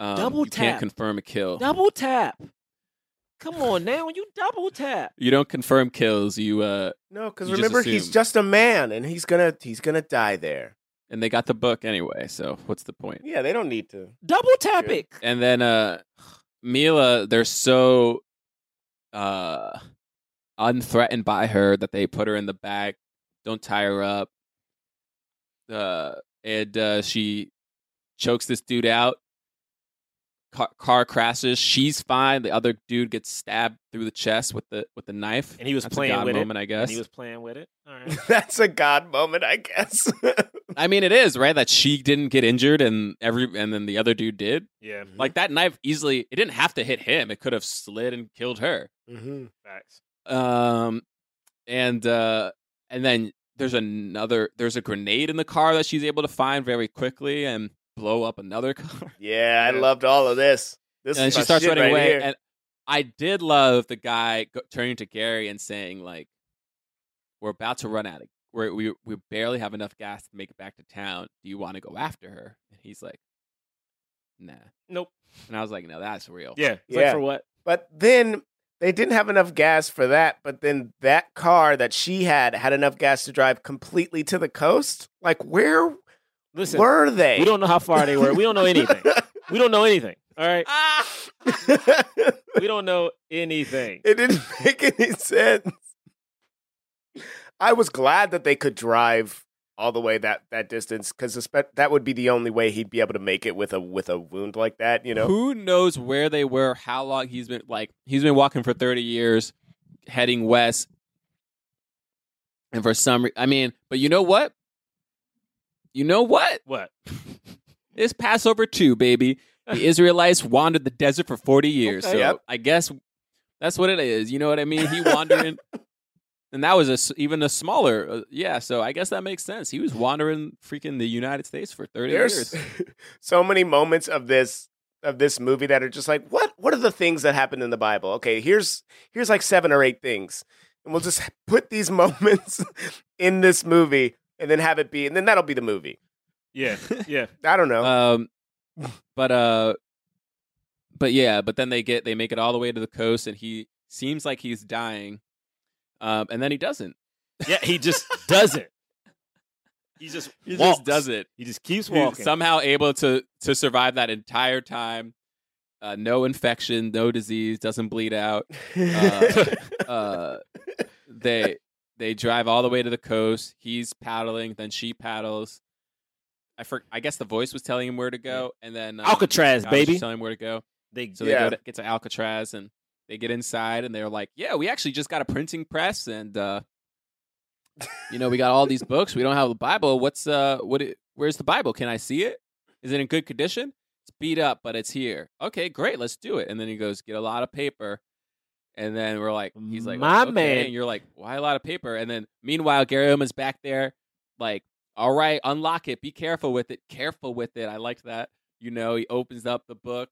Um, Double you can't tap. confirm a kill. double tap. Come on now, you double tap, You don't confirm kills. You uh, No, because You just remember he's just a man, and he's gonna he's gonna die there. And they got the book anyway. So what's the point? Yeah, they don't need to. double tap it. And then uh, Mila, they're so uh, unthreatened by her that they put her in the back, don't tie her up. Uh, and uh, she chokes this dude out. Car, car crashes. She's fine. The other dude gets stabbed through the chest with the with the knife. And he was That's playing a God with moment, I guess. And he was playing with it. All right. That's a god moment, I guess. I mean, it is right that she didn't get injured, and every and then the other dude did. yeah. Like that knife easily, it didn't have to hit him. It could have slid and killed her. mm-hmm. Facts. Um, and uh, and then there's another. There's a grenade in the car that she's able to find very quickly and blow up another car. Yeah, I loved all of this. This and is she starts running right away. here. And I did love the guy go, turning to Gary and saying like, "We're about to run out of. We're, we we barely have enough gas to make it back to town. Do you want to go after her?" And he's like, "Nah." Nope. And I was like, "No, that's real." Yeah. It's Yeah. Like for what? But then they didn't have enough gas for that. But then that car that she had had enough gas to drive completely to the coast. Like, where Listen, were they? we don't know how far they were. We don't know anything. we don't know anything. All right. We don't know anything. it didn't make any sense. I was glad that they could drive all the way that that distance because that would be the only way he'd be able to make it with a with a wound like that. You know, Who knows where they were, how long he's been like he's been walking for 30 years, heading west. And for some re- I mean, but you know what? You know what? What? It's Passover too, baby. the Israelites wandered the desert for 40 years. Okay. So Yep. I guess that's what it is. You know what I mean? He wandering. and that was a s even a smaller. Uh, yeah, so I guess that makes sense. He was wandering freaking the United States for 30 There's years. so many moments of this of this movie that are just like, what what are the things that happened in the Bible? Okay, here's here's like seven or eight things. And we'll just put these moments in this movie and then have it be and then that'll be the movie. Yeah, yeah. I don't know. Um, but uh, but yeah, but then they get they make it all the way to the coast, and he seems like he's dying. Um, and then he doesn't. Yeah, he just doesn't. He just He walks. just does it. He just keeps He's walking. somehow able to to survive that entire time. Uh, no infection, no disease, doesn't bleed out. Uh, uh, they they drive all the way to the coast. He's paddling, then she paddles. I for, I guess the voice was telling him where to go, and then um, Alcatraz, God baby. just telling him where to go. They So they Yeah. go to, get to Alcatraz, and they get inside, and they're like, "Yeah, we actually just got a printing press, and uh, you know, we got all these books. We don't have the Bible. What's uh, what? It, where's the Bible? Can I see it? Is it in good condition? It's beat up, but it's here. Okay, great, let's do it. And then he goes, get a lot of paper. And then we're like, he's like, My okay. man. And you're like, why a lot of paper? And then meanwhile, Gary Oldman's back there, like, all right, unlock it. Be careful with it. Careful with it. I liked that. You know, he opens up the book,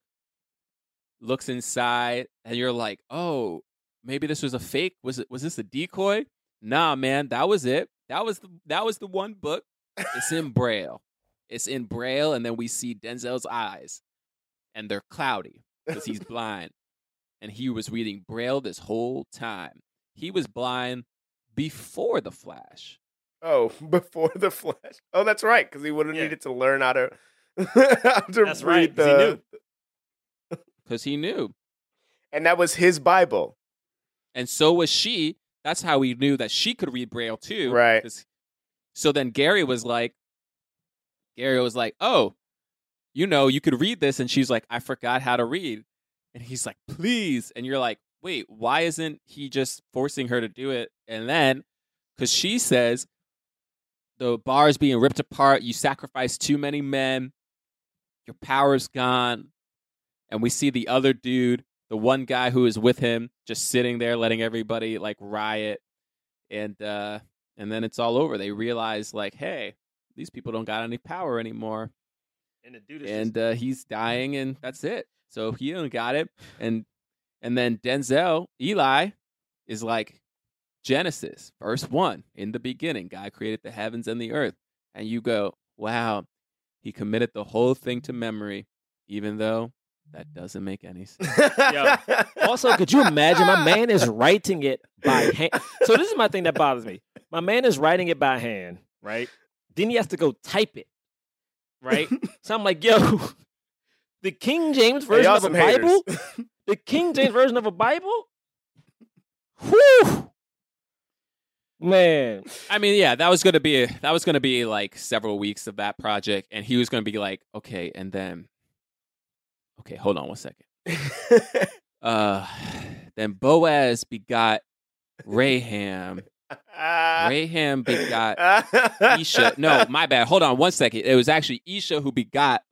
looks inside, and you're like, oh, maybe this was a fake. Was it? Was this a decoy? Nah, man, that was it. That was the that was the one book. It's in braille. It's in braille, and then we see Denzel's eyes, and they're cloudy because he's blind, and he was reading braille this whole time. He was blind before the Flash. oh, before the flash. Oh, that's right, because he would have Yeah. needed to learn how to, how to That's read right, 'cause the he knew. because he knew. and that was his Bible. And so was she. That's how we knew that she could read Braille too. Right. So then Gary was like, Gary was like, oh, you know, you could read this. And she's like, I forgot how to read. And he's like, please. And you're like, wait, why isn't he just forcing her to do it? And then, because she says, the bar is being ripped apart. You sacrificed too many men. Your power's gone. And we see the other dude, the one guy who is with him, just sitting there letting everybody like riot. And uh and then it's all over. They realize like, hey, these people don't got any power anymore. and the dude is And uh he's dying and that's it. So he don't got it. And and then Denzel, Eli, is like Genesis, verse one. In the beginning, God created the heavens and the earth. And you go, Wow, he committed the whole thing to memory, even though that doesn't make any sense. Also, could you imagine? My man is writing it by hand. So this is my thing that bothers me. My man is writing it by hand, right? Then he has to go type it, right? so I'm like, yo, the King James version y'all of a haters. Bible, the King James version of a Bible. Whew, man. I mean, yeah, that was gonna be that was gonna be like several weeks of that project, and he was gonna be like, okay, and then, okay, hold on one second. Uh, then Boaz begot Raham. Raham begot Isha. No, my bad. Hold on one second. It was actually Isha who begot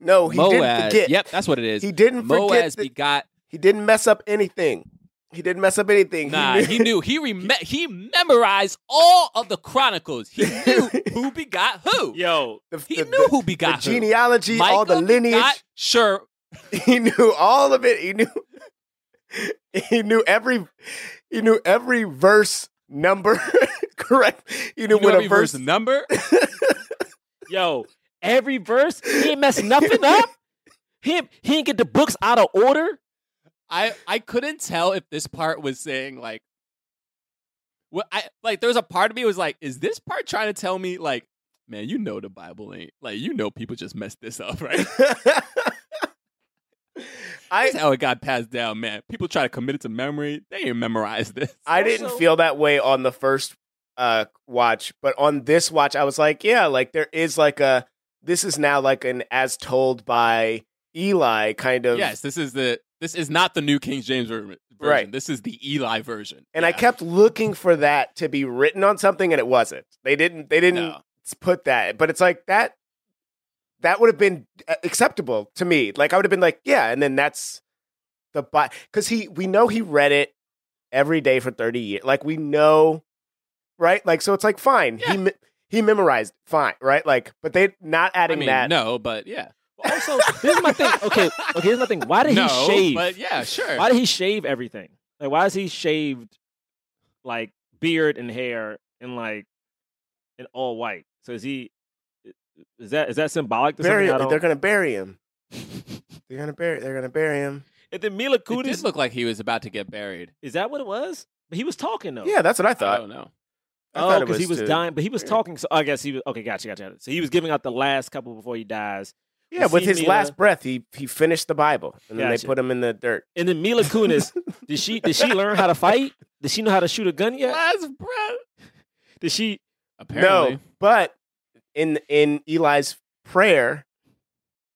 no, he didn't forget. Yep, that's what it is. He didn't forget. Moaz that- begot. he didn't mess up anything. He didn't mess up anything. Nah, he knew. He rem- he memorized all of the chronicles. He knew who begot who. Yo, the, He the- knew the- who begot the who. genealogy, all the lineage. Sure, He knew all of it. He knew. He knew every. He knew every verse number. Correct. He knew you know when every a verse. verse number. yo, every verse, he ain't messed nothing up. He ain't- he didn't get the books out of order. I I couldn't tell if this part was saying like what I like there was a part of me was like, is this part trying to tell me like, man, you know the Bible ain't like you know people just messed this up, right? I That's how it got passed down, man. People try to commit it to memory. They ain't memorize this. I didn't feel that way on the first uh watch, but on this watch I was like, yeah, like there is like a this is now like an as told by Eli kind of Yes, this is the this is not the new King James version. Right. This is the Eli version. and I kept looking for that to be written on something and it wasn't. They didn't they didn't No. put that. But it's like that that would have been uh, acceptable to me. Like I would have been like, yeah, and then that's the because he we know he read it every day for thirty years. Like we know, right? Like so, it's like fine. He me- he memorized fine, right? Like, but they not I adding mean, that. no, but yeah. Also, here's my thing. Okay, okay, here's my thing. Why did no, he shave? But yeah, sure. Why did he shave everything? Like, why is he shaved like beard and hair and like and all white? So is he? Is that is that symbolic to bury something? Him. They're gonna bury him. they're gonna bury. They're gonna bury him. And then Mila It Kunis. did look like he was about to get buried. Is that what it was? But he was talking though. Yeah, that's what I thought. I don't know. I oh, because he was dying, but he was talking. So I guess he was okay. Gotcha, gotcha. gotcha. So he was giving out the last couple before he dies. Yeah, You with his Mila- last breath, he he finished the Bible, and then they put him in the dirt. And then Mila Kunis, did she did she learn how to fight? Did she know how to shoot a gun yet? Last breath. Did she? Apparently. No, but in in Eli's prayer,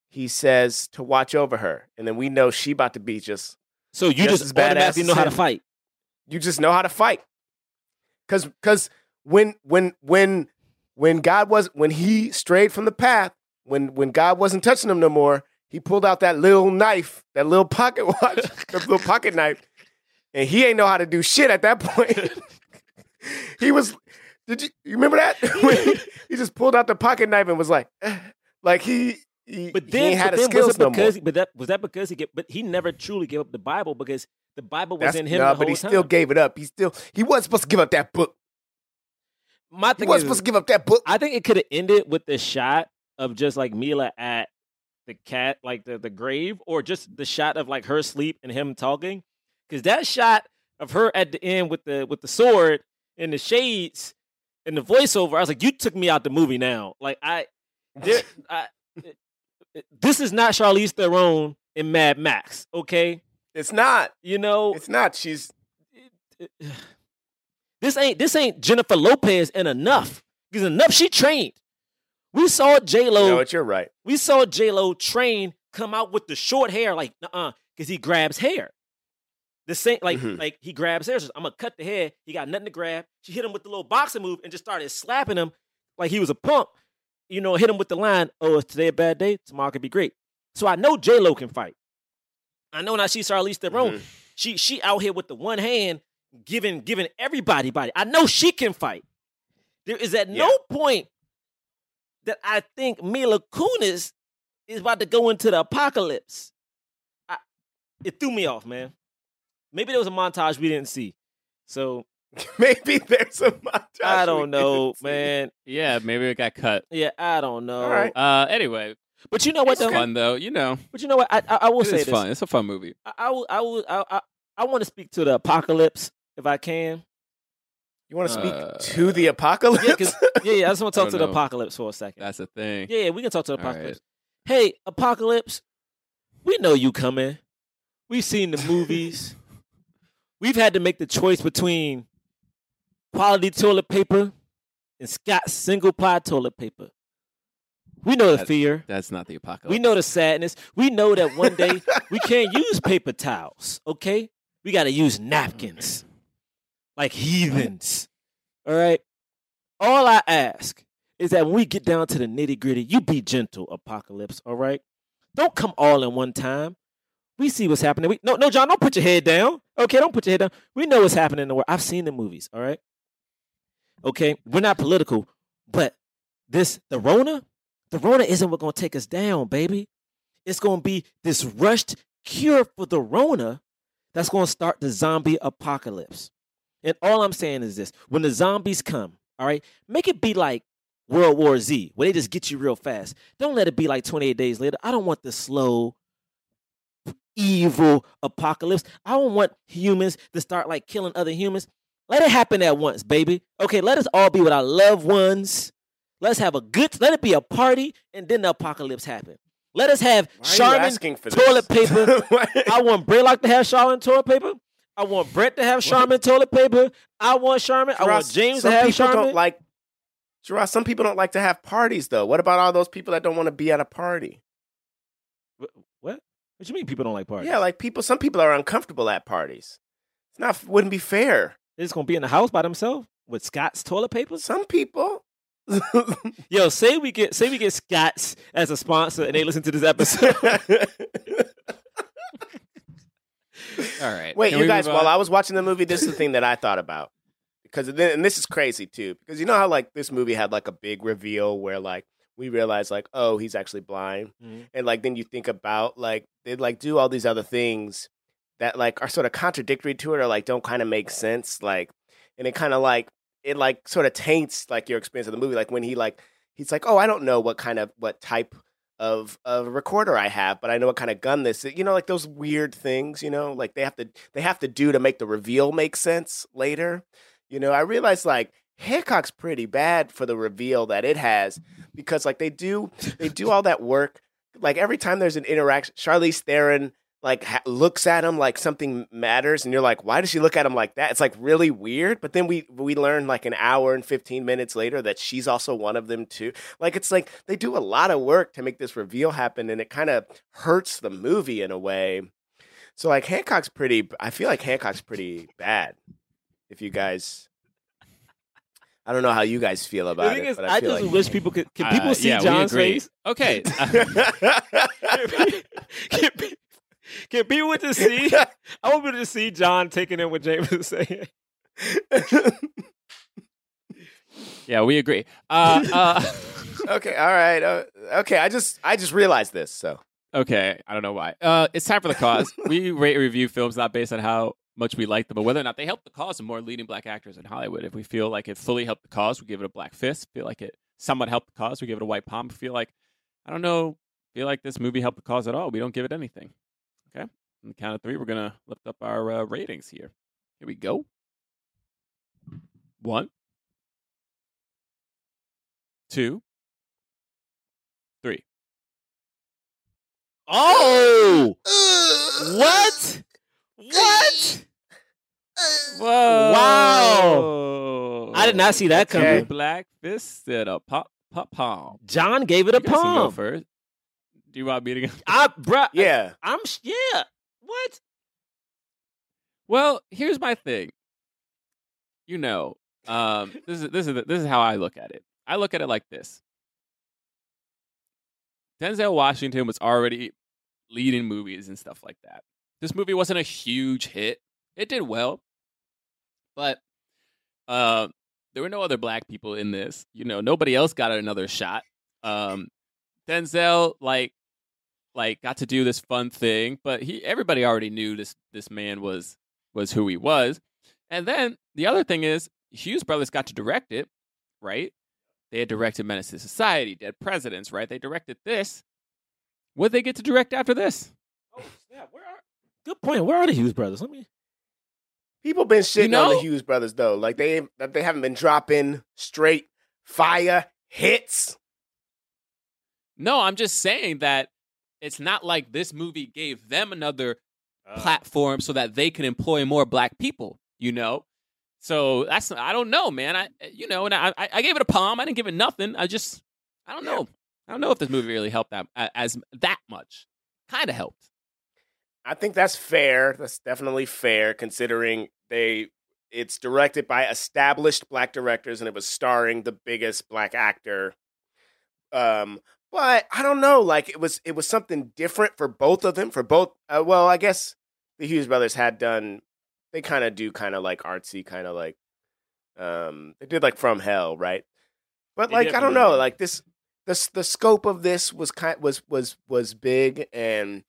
he says to watch over her, and then we know she about to be just. So you Just just, badass automatically know how to fight. You just know how to fight, because because when when when when God was when he strayed from the path, when when God wasn't touching him no more, he pulled out that little knife, that little pocket watch, that little pocket knife, and he ain't know how to do shit at that point. he was. Did you, you remember that? He, he just pulled out the pocket knife and was like, eh, like he. He, But he then, ain't had but the then was it no more. because? but that was that because he get? But he never truly gave up the Bible because the Bible was That's, in him. the but he whole still gave it up. He still he wasn't supposed to give up that book. My thing wasn't is, supposed to give up that book. I think it could have ended with the shot of just like Mila at the cat, like the, the grave, or just the shot of like her asleep and him talking. Because that shot of her at the end with the with the sword and the shades and the voiceover, I was like, you took me out the movie now. Like I, there, I this is not Charlize Theron in Mad Max. Okay, It's not. you know It's not. She's this ain't this ain't Jennifer Lopez and enough because enough she trained. We saw J you Lo. know what? You're right. we saw J Lo train come out with the short hair, like uh, uh, because he grabs hair. The same, like Mhm. like he grabs hair. So I'm gonna cut the hair. He got nothing to grab. She hit him with the little boxing move and just started slapping him like he was a punk. You know, hit him with the line, "Oh, is today a bad day? Tomorrow could be great." So I know J Lo can fight. I know now she's Charlize Theron. Mhm. She she out here with the one hand giving giving everybody body. I know she can fight. There is at no point that I think Mila Kunis is about to go into the apocalypse. I, it threw me off, man. Maybe there was a montage we didn't see. So Maybe there's a montage. I don't know, didn't see. man. Yeah, maybe it got cut. Yeah, I don't know. All right. Uh, anyway, But you know what it's though? fun though. You know, But you know what? I I, I will it say is this. fun. It's a fun movie. I, I will I will I I, I want to speak to the apocalypse if I can. You want to speak Uh, to the apocalypse? Yeah, 'cause- yeah, yeah. I just want to talk to don't the apocalypse for a second. That's a thing. Yeah, yeah, we can talk to the All right. apocalypse. Hey, apocalypse, we know you coming. We've seen the movies. We've had to make the choice between quality toilet paper and Scott's single ply toilet paper. We know the That's- fear. That's not the apocalypse. We know the sadness. We know that one day we can't use paper towels, okay? We got to use napkins like heathens. All right? All I ask is that when we get down to the nitty gritty, you be gentle, Apocalypse, all right? Don't come all in one time. We see what's happening. We, no, no, John, don't put your head down. Okay, don't put your head down. We know what's happening in the world. I've seen the movies, all right? Okay, we're not political, but this, the Rona, the Rona isn't what's to take us down, baby. It's to be this rushed cure for the Rona that's to start the zombie apocalypse. And all I'm saying is this when the zombies come, all right, make it be like World War Z, where they just get you real fast. Don't let it be like 28 days later. I don't want the slow, evil apocalypse. I don't want humans to start like killing other humans. Let it happen at once, baby. Okay, let us all be with our loved ones. Let's have a good, let it be a party, and then the apocalypse happen. Let us have Charmin toilet this? paper. I want Braylock to have Charmin toilet paper. I want Brett to have Charmin toilet paper. I want Charmin. I want James to have people Charmin. don't like. Jerah, some people don't like to have parties, though. What about all those people that don't want to be at a party? what? What you mean people don't like parties? Yeah, like people. Some people are uncomfortable at parties. It's not. Wouldn't be fair. They're just gonna be in the house by themselves with Scott's toilet paper. Some people. Yo, say we get say we get Scott's as a sponsor and they listen to this episode. All right. Wait, Can you guys, while? I was watching the movie, this is the thing that I thought about. Because then, and this is crazy too, because you know how like this movie had like a big reveal where like we realized like, oh, he's actually blind. Mhm. And like then you think about like they like do all these other things that like are sort of contradictory to it or like don't kind of make sense. Like and it kind of like it like sort of taints like your experience of the movie. Like when he like he's like, Oh, I don't know what kind of what type of a recorder I have, but I know what kind of gun this is. You know, like those weird things, you know, like they have to they have to do to make the reveal make sense later. You know, I realized like Hancock's pretty bad for the reveal that it has because like they do they do all that work. Like every time there's an interaction, Charlize Theron like ha- looks at him like something matters, and you're like, why does she look at him like that? It's like really weird. But then we we learn like an hour and fifteen minutes later that she's also one of them too. Like it's like they do a lot of work to make this reveal happen, and it kind of hurts the movie in a way. So like Hancock's pretty. I feel like Hancock's pretty bad. If you guys. I don't know how you guys feel the about thing it, is, but I, I, feel just like wish people could. Can people Uh, see yeah, John's face? Okay. can, pe- can people just see? I want people to see John taking in what James is saying. yeah, we agree. Uh, uh, okay, all right. Uh, okay, I just I just realized this. So okay, I don't know why. Uh, it's time for the cause. we rate and review films not based on how much we like them, but whether or not they help the cause of more leading black actors in Hollywood. If we feel like it fully helped the cause, we give it a black fist. Feel like it somewhat helped the cause, we give it a white palm. Feel like I don't know, feel like this movie helped the cause at all. We don't give it anything. Okay, on the count of three, we're gonna lift up our uh, ratings here. Here we go. One, two, three. Oh, what? What? Whoa! Wow. I did not see that Okay. coming. Black fist and a pop pop palm. John gave it a go palm. first. Do you want me to go? I, bruh, yeah, I'm sh- yeah. What? Well, here's my thing. You know, um, this is this is this is how I look at it. I look at it like this. Denzel Washington was already leading movies and stuff like that. This movie wasn't a huge hit. It did well, but uh, there were no other black people in this. You know, nobody else got another shot. Um, Denzel like like got to do this fun thing, but he everybody already knew this this man was was who he was. And then the other thing is Hughes brothers got to direct it, right? They had directed Menace II Society, Dead Presidents, right? They directed this. What they get to direct after this? Oh snap! Where are? Good point. Where are the Hughes brothers? Let me. people been shitting on know- the Hughes brothers though. Like they that they haven't been dropping straight fire hits. No, I'm just saying that it's not like this movie gave them another platform so that they can employ more black people, you know? So that's I don't know, man. I you know, and I I I gave it a palm. I didn't give it nothing. I just I don't know. I don't know if this movie really helped that as that much. Kind of helped. I think that's fair. That's definitely fair considering they it's directed by established black directors and it was starring the biggest black actor. Um but I don't know, like it was it was something different for both of them for both uh, well, I guess the Hughes brothers had done they kind of do kind of like artsy kind of like um they did like from hell, right? But like I don't know, like this the the scope of this was kind was was was big and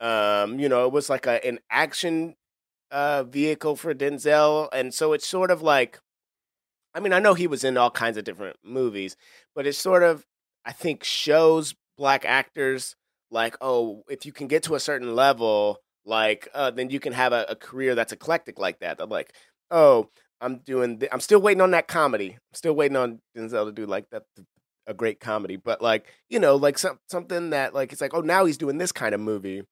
um you know it was like a an action uh vehicle for Denzel and so it's sort of like I mean I know he was in all kinds of different movies but it's sort of I think shows black actors like oh if you can get to a certain level like uh then you can have a, a career that's eclectic like that I'm like oh I'm doing th- I'm still waiting on that comedy I'm still waiting on Denzel to do like that a great comedy, but like you know, like some something that like it's like oh now he's doing this kind of movie,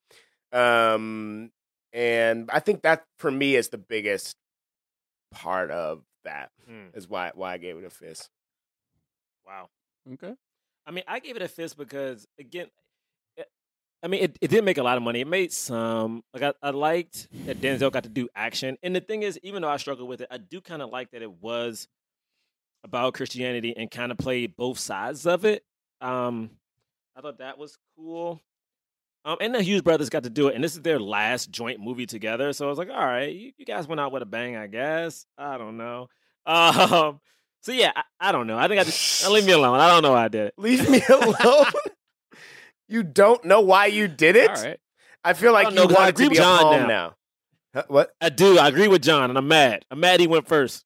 um, and I think that for me is the biggest part of that Hmm. is why why I gave it a fist. Wow. Okay. I mean, I gave it a fist because again, it, I mean, it, it didn't make a lot of money. It made some. Like I, I liked that Denzel got to do action, and the thing is, even though I struggled with it, I do kind of like that it was about Christianity and kind of played both sides of it. Um, I thought that was cool. Um, and the Hughes brothers got to do it, and this is their last joint movie together. So I was like, all right, you, you guys went out with a bang, I guess. I don't know. Um, so yeah, I, I don't know. I think I just uh, leave me alone. I don't know why I did it. Leave me alone. you don't know why you did it. All right. I feel like know, you want to be John now. now. Huh, what? I do. I agree with John, and I'm mad. I'm mad he went first.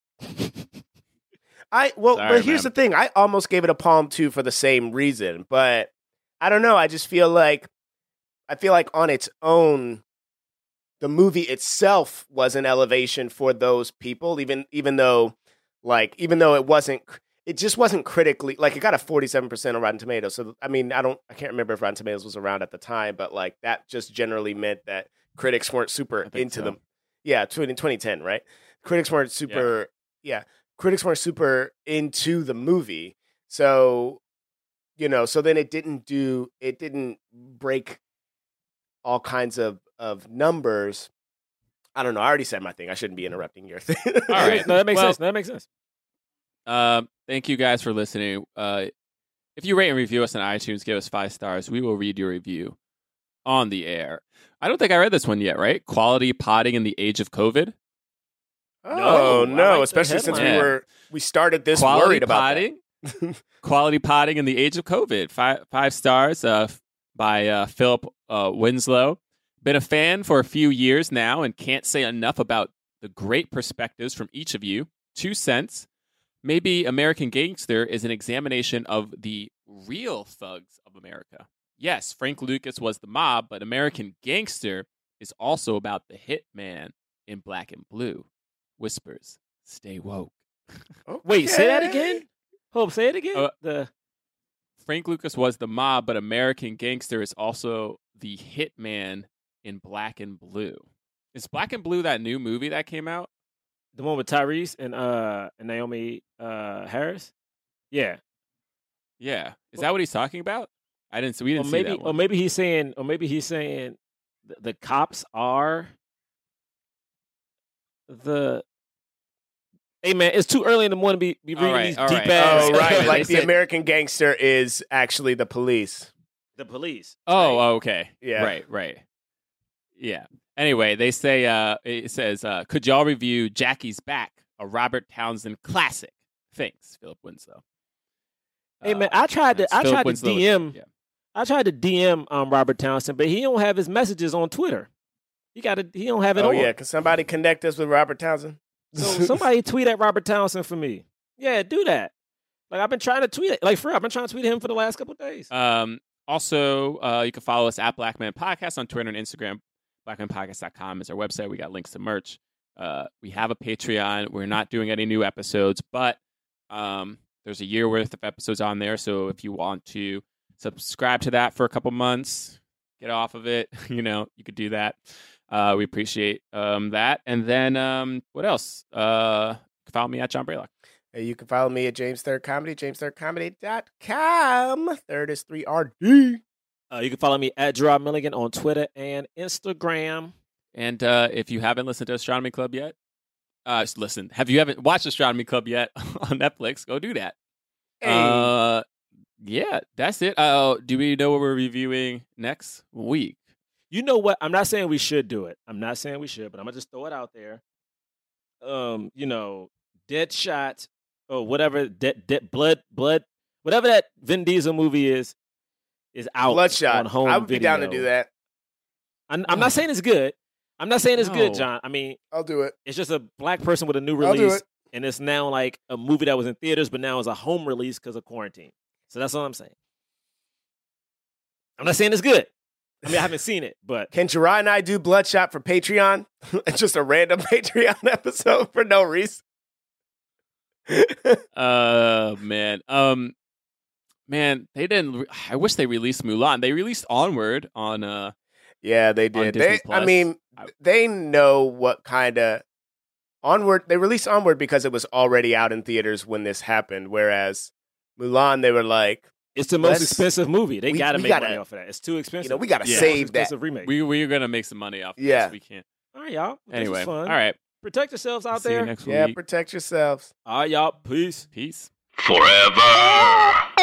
I well, Sorry, but here's man. the thing. I almost gave it a palm too for the same reason, but I don't know. I just feel like I feel like on its own, the movie itself was an elevation for those people. Even even though, like, even though it wasn't, it just wasn't critically like it got a forty seven percent on Rotten Tomatoes. So I mean, I don't, I can't remember if Rotten Tomatoes was around at the time, but like that just generally meant that critics weren't super into so. them. Yeah, tw- in 2010, right? Critics weren't super. yeah critics weren't super into the movie. So, you know, so then it didn't do it didn't break all kinds of of numbers. I don't know. I already said my thing. I shouldn't be interrupting your thing. All right. No, that makes Well- sense. That makes sense. Um, thank you guys for listening. Uh, if you rate and review us on iTunes, give us five stars. We will read your review on the air. I don't think I read this one yet, right? Quality potting in the age of COVID. Oh I no! like Especially since we were we started this Quality worried about potting. Quality potting in the age of COVID. Five five stars uh, by uh, Philip uh, Winslow. Been a fan for a few years now and can't say enough about the great perspectives from each of you. Two cents. Maybe American Gangster is an examination of the real thugs of America. Yes, Frank Lucas was the mob, but American Gangster is also about the hitman in black and blue. Whispers, stay woke. that. Wait, say that again. Hope, say it again. Uh, the Frank Lucas was the mob, but American Gangster is also the hitman in Black and Blue. Is Black and Blue that new movie that came out? the one with Tyrese and uh and Naomi uh Harris. Yeah. Yeah. Is that what he's talking about? I didn't. We didn't see maybe that or maybe he's saying or maybe he's saying the, the cops are the Hey man, it's too early in the morning to be, be reading right, these deep right. ass. Oh right, like the said- American gangster is actually the police. the police. Oh, right? okay. Yeah. Right. Right. Yeah. Anyway, they say uh, it says, uh, "Could y'all review Jackie's Back, a Robert Townsend classic?" Thanks, Philip Winslow. Hey man, Uh, I tried to that's I Philip tried to Winslow. DM Yeah. I tried to DM um Robert Townsend, but he don't have his messages on Twitter. He got to he don't have it Oh on. yeah, can somebody connect us with Robert Townsend? So somebody tweet at Robert Townsend for me. Yeah, do that. Like I've been trying to tweet it. Like for real, I've been trying to tweet him for the last couple of days. Um, also, uh, you can follow us at Black Men Podcast on Twitter and Instagram. BlackMenPodcast.com is our website. We got links to merch. Uh, we have a Patreon. We're not doing any new episodes, but um, there's a year worth of episodes on there. So if you want to subscribe to that for a couple months, get off of it, you know, you could do that. Uh, we appreciate um, that. And then um, what else? Uh, follow me at John Braylock. You can follow me at James Third Comedy, jamesthirdcomedy.com. Third is 3RD. Uh, you can follow me at Jerah Milligan on Twitter and Instagram. And uh, if you haven't listened to Astronomy Club yet, uh, listen. Have you haven't watched Astronomy Club yet on Netflix? Go do that. Uh, yeah, that's it. Uh, do we know what we're reviewing next week? You know what? I'm not saying we should do it. I'm not saying we should, but I'm gonna just throw it out there. Um, you know, Deadshot or whatever, dead, dead, blood, blood, whatever that Vin Diesel movie is, is out Bloodshot. on home I would be down to do that. I'm, I'm not saying it's good. I'm not saying it's good, John. I mean, I'll do it. it's just a black person with a new I'll do release, it. and it's now like a movie that was in theaters, but now is a home release because of quarantine. So that's all I'm saying. I'm not saying it's good. I mean, I haven't seen it, but Can Jerah and I do Bloodshot for Patreon? Just a random Patreon episode for no reason. Uh, man. Um, man, they didn't. Re- I wish they released Mulan. They released Onward on. Uh, yeah, they did. Disney They, I mean, I- they know what kind of Onward. They released Onward because it was already out in theaters when this happened. Whereas Mulan, they were like, it's the most expensive movie. They we- gotta we make gotta- money off of that. It's too expensive. you know, we got to Yeah. save that. remake. we we're gonna make some money off. Of Yeah. This. We can't. all right, y'all. This was Anyway, fun. all right. Protect yourselves out See you there. next Yeah, week. protect yourselves. All right, y'all. Peace. Peace. Forever.